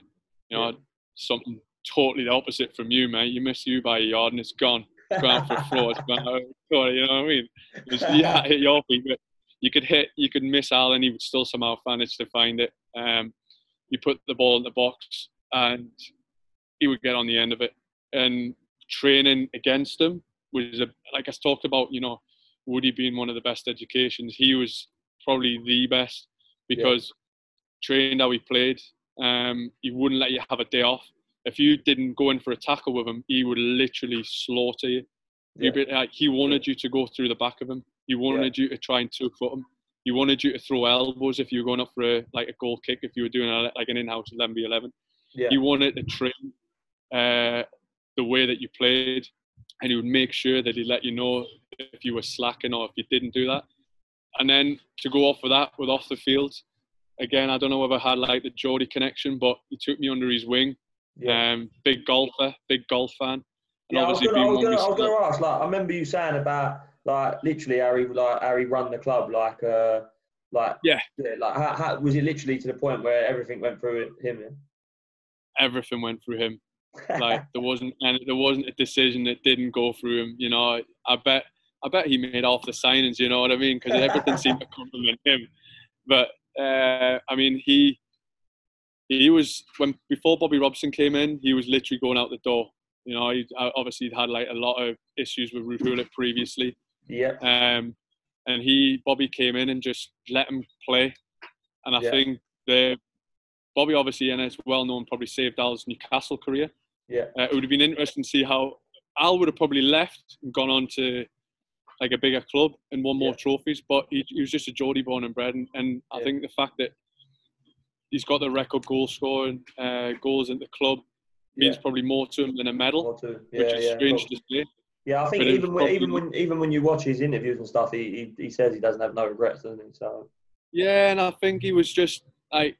Speaker 2: You know,
Speaker 1: Yeah.
Speaker 2: something totally the opposite from you, mate. You miss you by a yard and it's gone. Ground for a [LAUGHS] floor. It's gone. You know what I mean? Was, yeah, [LAUGHS] hit your feet, but you could hit, you could miss Al, and he would still somehow manage to find it. Um, you put the ball in the box, and he would get on the end of it. And training against him was a, like I talked about. You know, Woody being one of the best educations. He was probably the best because trained how he played. Um, he wouldn't let you have a day off. If you didn't go in for a tackle with him, he would literally slaughter you.
Speaker 1: Yeah.
Speaker 2: Be, like, he wanted you to go through the back of him. He wanted you to try and two foot him. He wanted you to throw elbows if you were going up for a like a goal kick. If you were doing a, like an in-house 11v11,
Speaker 1: Yeah.
Speaker 2: he wanted to train uh, the way that you played, and he would make sure that he let you know if you were slacking or if you didn't do that. And then to go off of that with off the field, again, I don't know if I had like the Geordie connection, but he took me under his wing.
Speaker 1: yeah.
Speaker 2: Um, big golfer, big golf fan. And
Speaker 1: Yeah, I was
Speaker 2: obviously
Speaker 1: gonna, I
Speaker 2: being
Speaker 1: was
Speaker 2: one
Speaker 1: gonna, I was
Speaker 2: still-
Speaker 1: gonna ask. Like, I remember you saying about like literally Harry, like Harry run the club, like, uh, like
Speaker 2: Yeah.
Speaker 1: like how, how was it literally to the point where everything went through him?
Speaker 2: everything went through him. Like [LAUGHS] there wasn't and there wasn't a decision that didn't go through him. You know, I bet I bet he made off the signings. You know what I mean? Because everything [LAUGHS] seemed to compliment him. But uh, I mean, he he was when before Bobby Robson came in, he was literally going out the door. You know, he obviously he'd had like a lot of issues with Ruud Gullit previously.
Speaker 1: yeah,
Speaker 2: Um, and he Bobby came in and just let him play. And I
Speaker 1: Yeah.
Speaker 2: think the Bobby obviously and it's well known probably saved Al's Newcastle career.
Speaker 1: yeah,
Speaker 2: Uh, it would have been interesting to see how Al would have probably left and gone on to like a bigger club and won more
Speaker 1: Yeah.
Speaker 2: trophies. But he, he was just a Geordie born and bred, and, and I think the fact that he's got the record goal scoring uh, goals at the club means
Speaker 1: Yeah.
Speaker 2: probably more to him than a medal, which
Speaker 1: yeah,
Speaker 2: is
Speaker 1: yeah.
Speaker 2: strange
Speaker 1: cool.
Speaker 2: to say.
Speaker 1: Yeah, I think
Speaker 2: But
Speaker 1: even when, even when even when you watch his interviews and stuff, he, he, he says he doesn't have no regrets, doesn't he? So
Speaker 2: Yeah, and I think he was just like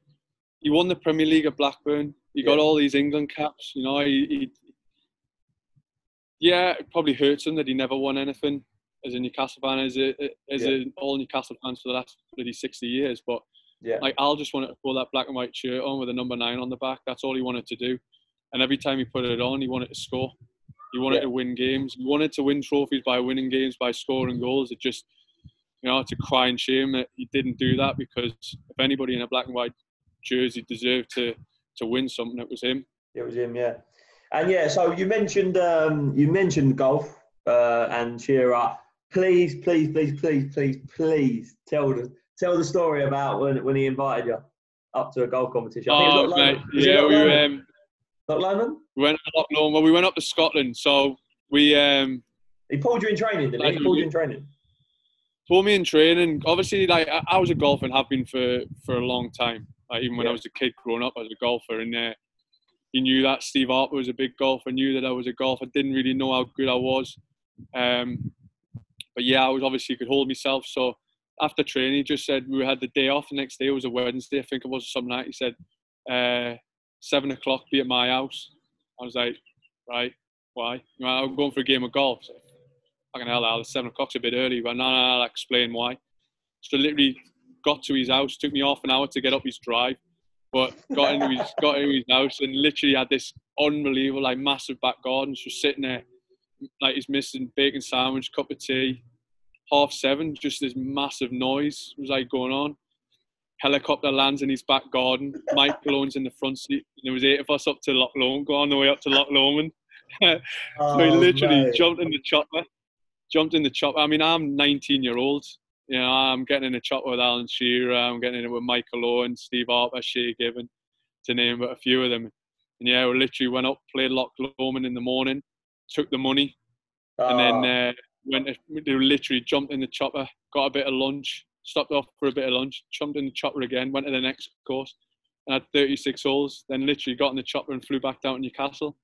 Speaker 2: he won the Premier League at Blackburn. He got
Speaker 1: Yeah.
Speaker 2: all these England caps. You know, he, he yeah, it probably hurts him that he never won anything as a Newcastle fan, as a as
Speaker 1: Yeah.
Speaker 2: a all Newcastle fans for the last bloody sixty years. But
Speaker 1: yeah,
Speaker 2: like Al just wanted to pull that black and white shirt on with a number nine on the back. That's all he wanted to do. And every time he put it on, he wanted to score. He wanted
Speaker 1: Yeah.
Speaker 2: to win games. He wanted to win trophies by winning games, by scoring goals. It just, you know, it's a crying shame that he didn't do that because if anybody in a black and white jersey deserved to to win something, it was him.
Speaker 1: it was him. Yeah, and yeah. So you mentioned um, you mentioned golf uh, and Shearer. Please, please, please, please, please, please tell the tell the story about when when he invited you up to a golf competition.
Speaker 2: Oh,
Speaker 1: it was Loch
Speaker 2: mate. Yeah, we um,
Speaker 1: Loch Lomond?
Speaker 2: we went to Loch Lomond. Well, we went up to Scotland, so we um,
Speaker 1: He pulled you in training, didn't he? He pulled you in training.
Speaker 2: pulled me in training. Obviously, like I, I was a golfer and have been for for a long time. Like even when
Speaker 1: Yeah.
Speaker 2: I was a kid growing up, I was a golfer, and uh, he knew that Steve Harper was a big golfer. Knew that I was a golfer. Didn't really know how good I was, um, but yeah, I was obviously could hold myself. So after training, he just said we had the day off. The next day it was a Wednesday, I think it was or something. He said uh, seven o'clock, be at my house. I was like, right, why? I'm going for a game of golf. So, fucking hell, Al, seven o'clock's a bit early. But no, no, I'll explain why. So literally got to his house. Took me half an hour to get up his drive. But got into his got into his house and literally had this unbelievable like massive back garden. Just sitting there, like he's missing bacon sandwich, cup of tea. Half seven, just this massive noise was like going on. Helicopter lands in his back garden. Michael Owen's in the front seat. And there was eight of us up to Loch Lomond, going on the way up to Loch Lomond. [LAUGHS] so
Speaker 1: Oh,
Speaker 2: he literally
Speaker 1: mate.
Speaker 2: jumped in the chopper. Jumped in the chopper. I mean, I'm 19 year old. You know, I'm getting in a chopper with Alan Shearer. I'm getting in it with Michael Owen, Steve Harper, Shay Given, to name but a few of them. And yeah, we literally went up, played Loch Lomond in the morning, took the money, and then
Speaker 1: Oh,
Speaker 2: uh, went. They literally jumped in the chopper, got a bit of lunch, stopped off for a bit of lunch, jumped in the chopper again, went to the next course, and had 36 holes. Then literally got in the chopper and flew back down to Newcastle.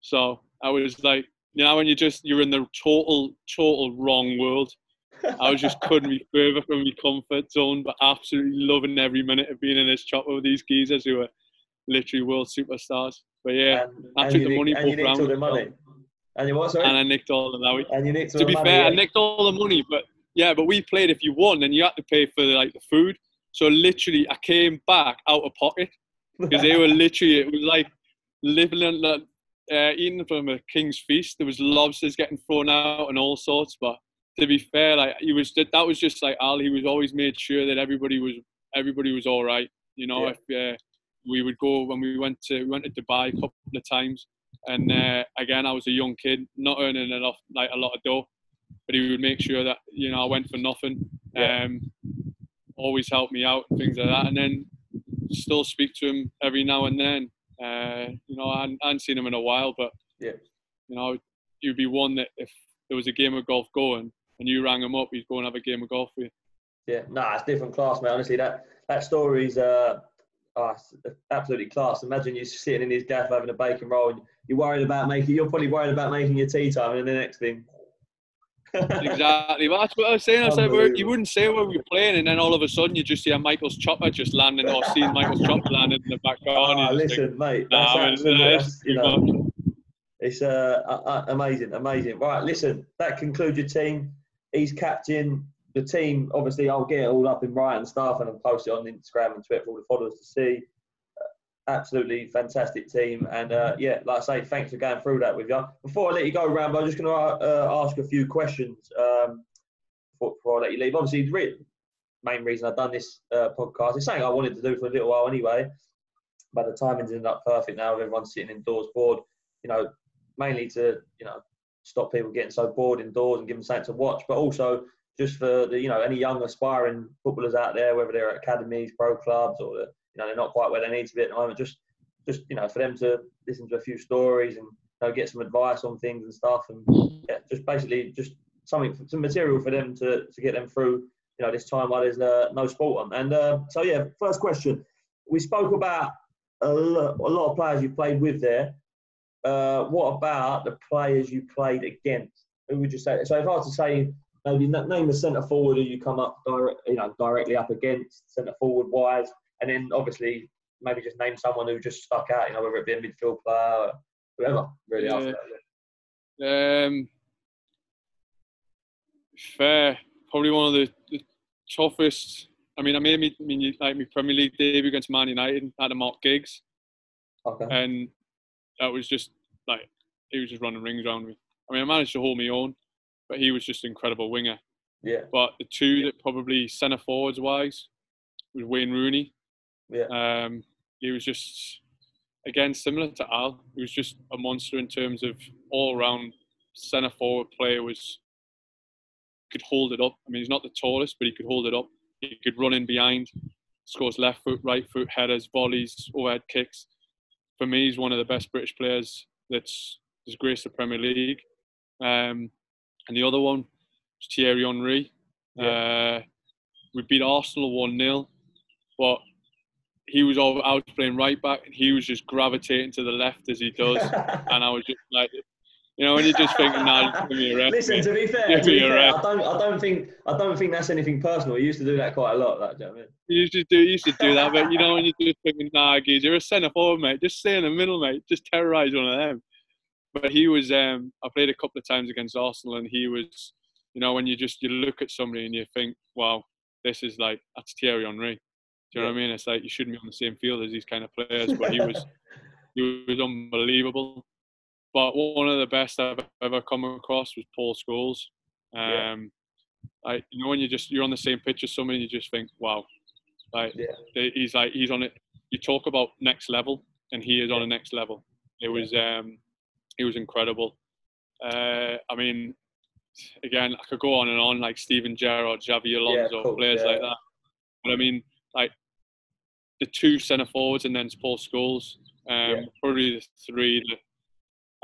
Speaker 2: So I was like, you know, when you just you're in the total, total wrong world. I was just [LAUGHS] couldn't be further from my comfort zone, but absolutely loving every minute of being in this chopper with these geezers who are literally world superstars. But yeah,
Speaker 1: and,
Speaker 2: I
Speaker 1: and
Speaker 2: took the money both rounds.
Speaker 1: And you what? Sorry.
Speaker 2: and I nicked all the Lowy.
Speaker 1: and you nicked all
Speaker 2: To be
Speaker 1: money.
Speaker 2: fair, I nicked all the money, but yeah, but we played. If you won, then you had to pay for like the food. So literally, I came back out of pocket because they were [LAUGHS] literally. It was like living in the, uh, eating from a king's feast. There was lobsters getting thrown out and all sorts. But to be fair, like he was, that was just like Al. He was always made sure that everybody was everybody was all right. You know,
Speaker 1: Yeah.
Speaker 2: if uh, we would go when we went to we went to Dubai a couple of times, and uh, again I was a young kid, not earning enough like a lot of dough, but he would make sure that you know I went for nothing.
Speaker 1: Yeah.
Speaker 2: Um, always helped me out and things like that, and then still speak to him every now and then. Uh, you know, I hadn't, seen him in a while, but
Speaker 1: Yeah.
Speaker 2: you know, you'd be one that if there was a game of golf going and you rang him up, he'd go and have a game of golf with you.
Speaker 1: Yeah, nah, it's different class, mate. Honestly, that that story's uh, oh, absolutely class. Imagine you sitting in his gaff having a bacon roll, and you're worried about making. You're probably worried about making your tea time, and then the next thing.
Speaker 2: Exactly. Well, that's what I was saying. I said, we're- you wouldn't say where we were playing, and then all of a sudden you just see a Michael's chopper just landing, or seeing Michael's chopper landing in the back garden.
Speaker 1: Ah, listen, mate. That's
Speaker 2: nah,
Speaker 1: absolutely, that's,
Speaker 2: it's
Speaker 1: you know, it's uh, uh, uh, amazing, amazing. Right, listen, that concludes your team. He's captain. The team, obviously, I'll get it all up in writing and stuff, and I'll post it on Instagram and Twitter for all the followers to see. Uh, absolutely fantastic team, and uh, yeah, like I say, thanks for going through that with you. Before I let you go, Rambo, I'm just going to uh, ask a few questions um, before, before I let you leave. Obviously, the main reason I've done this uh, podcast is something I wanted to do for a little while anyway. But the timing's ended up perfect now. with Everyone sitting indoors bored. You know, mainly to you know stop people getting so bored indoors and give them something to watch, but also just for the you know any young aspiring footballers out there, whether they're at academies, pro clubs, or the, you know they're not quite where they need to be at the moment. Just just you know for them to listen to a few stories and you know, get some advice on things and stuff, and yeah, just basically just something some material for them to to get them through you know this time while there's uh, no sport on. And uh, so yeah, first question. We spoke about a lot, a lot of players you played with there. Uh, what about the players you played against? Who would you say? So if I was to say, maybe name a centre forward who you come up direct, you know, directly up against centre forward wise, and then obviously maybe just name someone who just stuck out, you know, whether it be a midfield player, or whoever. Really,
Speaker 2: Yeah.
Speaker 1: that.
Speaker 2: Um, fair. Probably one of the, the toughest. I mean, I made me, I mean, you- like my Premier League debut against Man United at the Mark Giggs,
Speaker 1: Okay.
Speaker 2: and that was just like he was just running rings around me. I mean, I managed to hold my own, but he was just an incredible winger.
Speaker 1: Yeah.
Speaker 2: But the two that probably centre forwards wise was Wayne Rooney.
Speaker 1: Yeah.
Speaker 2: Um, he was just again similar to Al. He was just a monster in terms of all round centre forward player. Was could hold it up. I mean, he's not the tallest, but he could hold it up. He could run in behind, scores left foot, right foot headers, volleys, overhead kicks. For me, he's one of the best British players that's has graced the Premier League. Um, and the other one was Thierry Henry. Uh, we beat Arsenal 1 0, but he was all, I was playing right back and he was just gravitating to the left as he does. [LAUGHS] and I was just like, you know, when you're just thinking, nah, give me a rest.
Speaker 1: Listen, to be fair,
Speaker 2: Give
Speaker 1: to be fair I don't, I don't think, I don't think that's anything personal. He used to do that quite a lot. That, do you know I mean?
Speaker 2: You used to do, you used to do that, but you know, when you're just thinking, nah, geez, you're a centre forward, mate. Just stay in the middle, mate. Just terrorise one of them. But he was, um, I played a couple of times against Arsenal, and he was, you know, when you just you look at somebody and you think, wow, this is like that's Thierry Henry. Do you know what I mean? It's like you shouldn't be on the same field as these kind of players, but he was [LAUGHS] he was unbelievable. But one of the best I've ever come across was Paul Scholes. Um, yeah. I you know when you just you're on the same pitch as someone, you just think, wow, like yeah. he's like he's on it. You talk about next level, and he is on a next level. It was um, it was incredible. Uh, I mean, again, I could go on and on like Steven Gerrard, Xabi Alonso, yeah, players yeah. like that. But I mean, like the two centre forwards and then Paul Scholes, um, yeah. probably the three. That,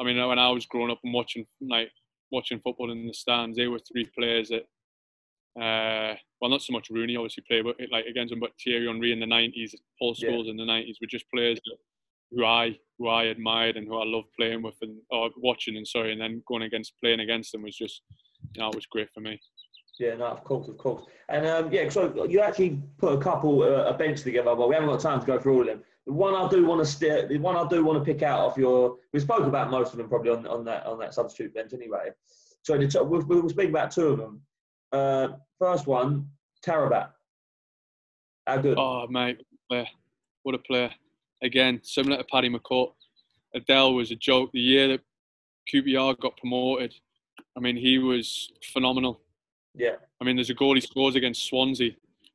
Speaker 2: I mean, when I was growing up and watching like watching football in the stands, they were three players that. Uh, well, not so much Rooney obviously played, but like against him, but Thierry Henry in the '90s, Paul Scholes in the '90s were just players that who I who I admired and who I loved playing with and or watching and sorry, and then going against playing against them was just you know it was great for me.
Speaker 1: Yeah, no, of course, of course, and um, yeah, so you actually put a couple uh, a bench together, but we haven't got time to go through all of them. The one I do want to steer, the one I do want to pick out of your, we spoke about most of them probably on, on that on that substitute bench anyway. So the, we'll, we'll speak about two of them. Uh, first one, Taarabt. How good?
Speaker 2: Oh mate, what a player! Again, similar to Paddy McCourt, Adel was a joke. The year that QPR got promoted, I mean, he was phenomenal.
Speaker 1: Yeah.
Speaker 2: I mean, there's a goal he scores against Swansea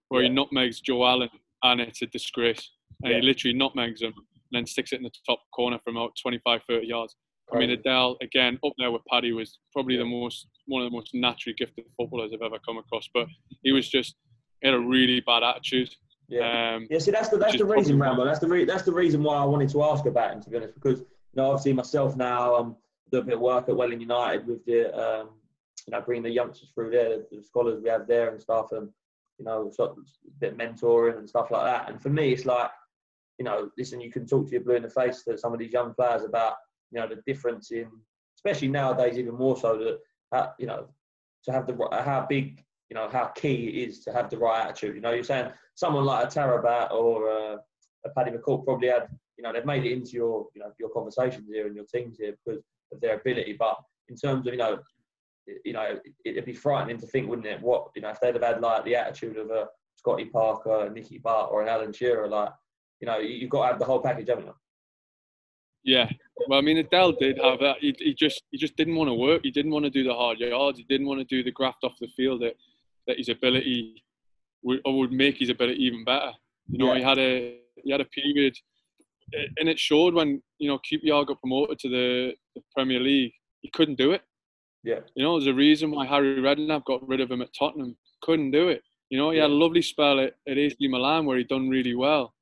Speaker 2: where yeah. he nutmegs Joe Allen, and it's a disgrace. And yeah. he literally nutmegs him and then sticks it in the top corner from about 25, 30 yards. I mean, Adel, again up there with Paddy was probably the most one of the most naturally gifted footballers I've ever come across. But he was just he had a really bad attitude.
Speaker 1: Yeah. Um, yeah. See, that's the that's the reason, Rambo. That's the re- that's the reason why I wanted to ask about him. To be honest, because you know, obviously myself now, I'm doing a bit of work at Welling United with the, um, you know, bringing the youngsters through there, the scholars we have there and stuff, and you know, sort of a bit of mentoring and stuff like that. And for me, it's like, you know, listen, you can talk to your blue in the face to some of these young players about, you know, the difference in, especially nowadays, even more so that, uh, you know, to have the how big you know how key it is to have the right attitude. You know, you're saying someone like a Taarabt or a Paddy McCourt probably had, you know, they've made it into your, you know, your conversations here and your teams here because of their ability. But in terms of, you know, you know, it'd be frightening to think, wouldn't it? What you know, if they'd have had like the attitude of a Scotty Parker, a Nicky Butt, or an Alan Shearer, like, you know, you've got to have the whole package, haven't you?
Speaker 2: Yeah, well, I mean, Adel did have that. He, he just he just didn't want to work. He didn't want to do the hard yards. He didn't want to do the graft off the field that that his ability would, would make his ability even better. You know, yeah. he had a he had a period, and it showed when you know QPR got promoted to the, the Premier League. He couldn't do it.
Speaker 1: Yeah.
Speaker 2: You know, there's a reason why Harry Redknapp got rid of him at Tottenham. Couldn't do it. You know, he yeah. had a lovely spell at, at AC Milan where he done really well,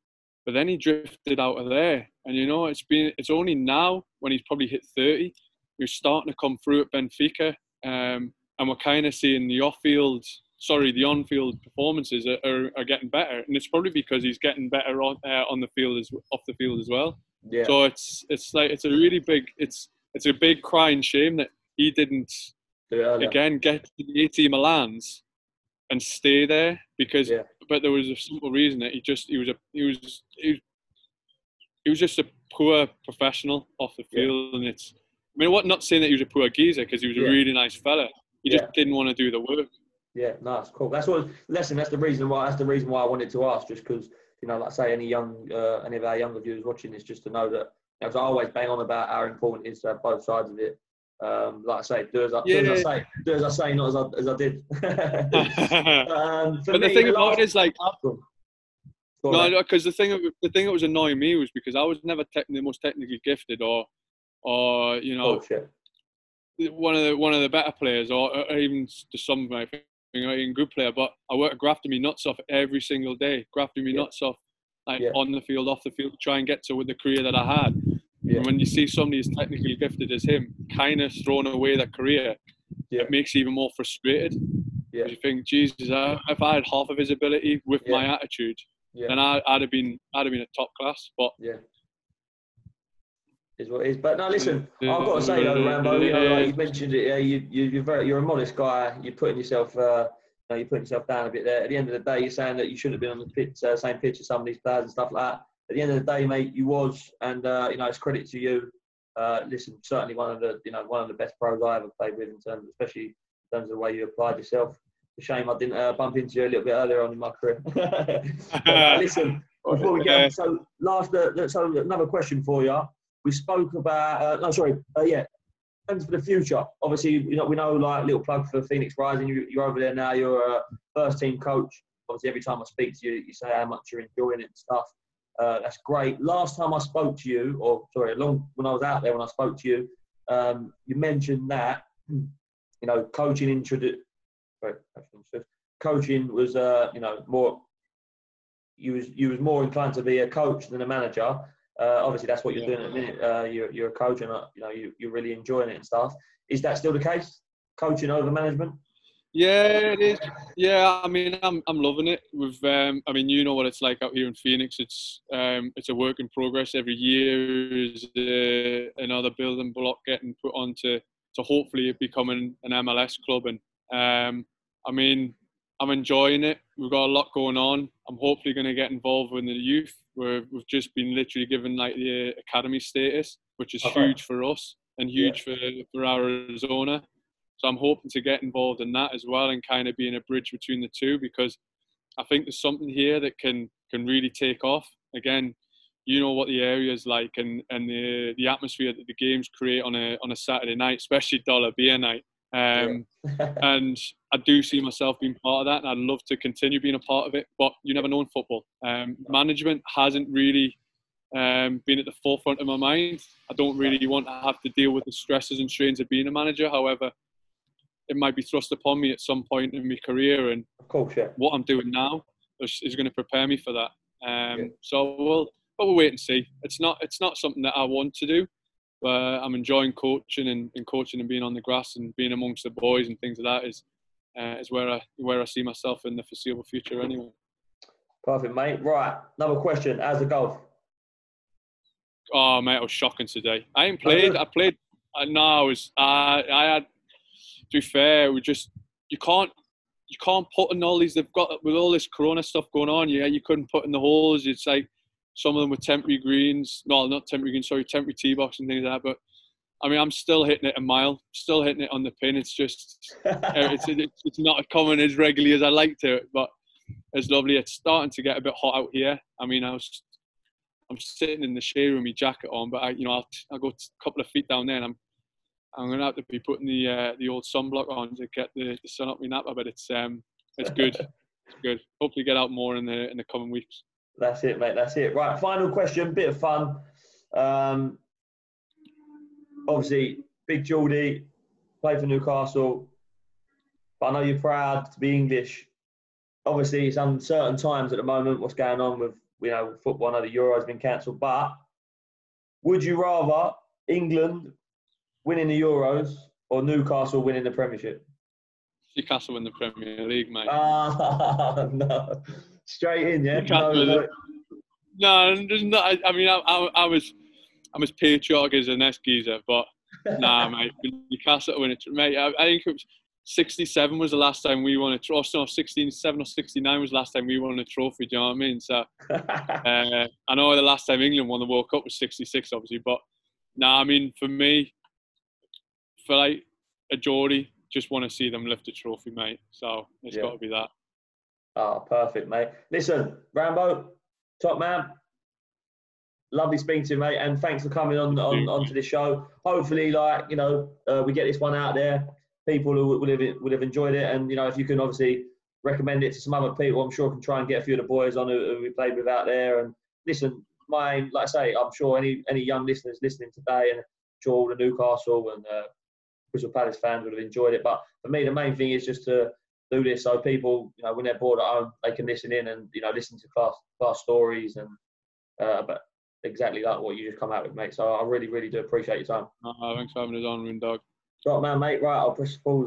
Speaker 2: but then he drifted out of there. And you know, it's been it's only now when he's probably hit 30, he's starting to come through at Benfica, um, and we're kind of seeing the off-field sorry, the on-field performances are, are, are, getting better, and it's probably because he's getting better on uh, on the field as off the field as well. Yeah. So it's it's like it's a really big it's it's a big crying shame that he didn't yeah, again get to the AC Milan's and stay there because yeah. but there was a simple reason that he just he was a he was he was, he was just a poor professional off the field and it's I mean what not saying that he was a poor geezer because he was a really nice fella he just didn't want to do the work
Speaker 1: yeah, nice, cool. That's what. Listen, that's the reason why. That's the reason why I wanted to ask, just because you know, like I say, any young, uh, any of our younger viewers watching this, just to know that. You know, I always bang on about how important it is to have both sides of it. Um, like I say, do as I, yeah. do as I say, do as I say, not as I, as I did. [LAUGHS]
Speaker 2: um, but the thing about it is like, [LAUGHS] no, because the thing, the thing that was annoying me was because I was never te- the most technically gifted, or, or you know, one of the one of the better players, or, or even to some my a good player, but I work grafting me nuts off every single day, grafting me yeah. nuts off, like yeah. on the field, off the field, to try and get to with the career that I had. Yeah. And when you see somebody as technically gifted as him, kind of throwing away that career, it makes you even more frustrated. Yeah. You think, Jesus, if I had half of his ability with my attitude, then I, would have been, I'd have been a top class. But
Speaker 1: yeah is what it is. But no, listen, I've got to say though, Rambo, you know, like you mentioned it, yeah, you, you you're very, you're a modest guy. You're putting yourself, uh, you know, you're putting yourself down a bit there. At the end of the day, you're saying that you shouldn't have been on the pitch, uh, same pitch as some of these players and stuff like that. At the end of the day, mate, you was, and uh, you know, it's credit to you. Uh, listen, certainly one of the, you know, one of the best pros I ever played with in terms, of, especially in terms of the way you applied yourself. a shame I didn't uh, bump into you a little bit earlier on in my career. [LAUGHS] uh, [LAUGHS] listen, before we get so last, uh, so another question for you. We spoke about uh, no, sorry, uh, yeah, plans for the future. Obviously, you know we know like little plug for Phoenix Rising. You, are over there now. You're a first team coach. Obviously, every time I speak to you, you say how much you're enjoying it and stuff. Uh, that's great. Last time I spoke to you, or sorry, long when I was out there when I spoke to you, um, you mentioned that [CLEARS THROAT] you know coaching introduced. Coaching was, uh, you know, more. You was you was more inclined to be a coach than a manager. Uh, obviously, that's what you're yeah. doing at the minute. Uh, you're, you're a coach, and uh, you know you, you're really enjoying it and stuff. Is that still the case? Coaching over management?
Speaker 2: Yeah, it is. Yeah, I mean, I'm I'm loving it. With um, I mean, you know what it's like out here in Phoenix. It's um, it's a work in progress. Every year is uh, another building block getting put onto to hopefully becoming an MLS club. And um, I mean, I'm enjoying it. We've got a lot going on. I'm hopefully going to get involved with the youth. Where we've just been literally given like the academy status, which is okay. huge for us and huge yeah. for for Arizona. So I'm hoping to get involved in that as well and kind of being a bridge between the two because I think there's something here that can can really take off. Again, you know what the area is like and, and the the atmosphere that the games create on a on a Saturday night, especially dollar beer night. Um, yeah. [LAUGHS] and I do see myself being part of that, and I'd love to continue being a part of it. But you never know in football. Um, management hasn't really um, been at the forefront of my mind. I don't really want to have to deal with the stresses and strains of being a manager. However, it might be thrust upon me at some point in my career, and
Speaker 1: of course, yeah.
Speaker 2: what I'm doing now is, is going to prepare me for that. Um, yeah. So we'll, but we'll wait and see. It's not it's not something that I want to do, but I'm enjoying coaching and, and coaching and being on the grass and being amongst the boys and things like that is uh, is where I where I see myself in the foreseeable future anyway.
Speaker 1: Perfect, mate. Right, another question. How's the golf?
Speaker 2: Oh, mate, it was shocking today. I ain't played. I played. Uh, no, I was. Uh, I had to be fair, we just you can't you can't put in all these. They've got with all this Corona stuff going on. Yeah, you couldn't put in the holes. It's like some of them were temporary greens. No, not temporary greens. Sorry, temporary tee box and things like that. But I mean, I'm still hitting it a mile. Still hitting it on the pin. It's just it's, [LAUGHS] it's it's not as coming as regularly as I like to. But it's lovely. It's starting to get a bit hot out here. I mean, I was I'm sitting in the shade with my jacket on, but I, you know, I'll, I'll go a couple of feet down there and I'm I'm gonna have to be putting the uh, the old sunblock on to get the, the sun up my napper, but it's um it's good. [LAUGHS] it's good. Hopefully get out more in the in the coming weeks.
Speaker 1: That's it, mate. That's it. Right, final question. Bit of fun. Um, obviously, Big Geordie, play for Newcastle. But I know you're proud to be English. Obviously, it's uncertain times at the moment. What's going on with you know football? I know the Euro has been cancelled, but would you rather England winning the Euros or Newcastle winning the Premiership?
Speaker 2: Newcastle win the Premier League, mate.
Speaker 1: Ah, [LAUGHS] no. Straight in, yeah? No, no.
Speaker 2: no, there's not. I, I mean, I, I, I, was I'm as patriotic as an geezer, but nah, [LAUGHS] mate. Newcastle win it, mate. I, I, think it was 67 was the last time we won a trophy. No, 16, 7 or 69 was the last time we won a trophy. Do you know what I mean? So [LAUGHS] uh, I know the last time England won the World Cup was 66, obviously, but nah, I mean, for me, for like a Geordie, just want to see them lift a trophy, mate. So it's yeah. got to be that.
Speaker 1: Oh, perfect, mate. Listen, Rambo, top man. Lovely speaking to you, mate, and thanks for coming on, on onto this show. Hopefully, like you know, uh, we get this one out there. People who would have would have enjoyed it, and you know, if you can obviously recommend it to some other people, I'm sure I can try and get a few of the boys on who, who we played with out there. And listen, my like I say, I'm sure any any young listeners listening today, and sure all the Newcastle and uh, Crystal Palace fans would have enjoyed it. But for me, the main thing is just to do this so people, you know, when they're bored at home, they can listen in and you know listen to class class stories and uh, but exactly like what you just come out with, mate. So I really, really do appreciate your time.
Speaker 2: Uh, thanks for having us on, Roon Dog.
Speaker 1: Right, man, mate. Right, I'll press pause.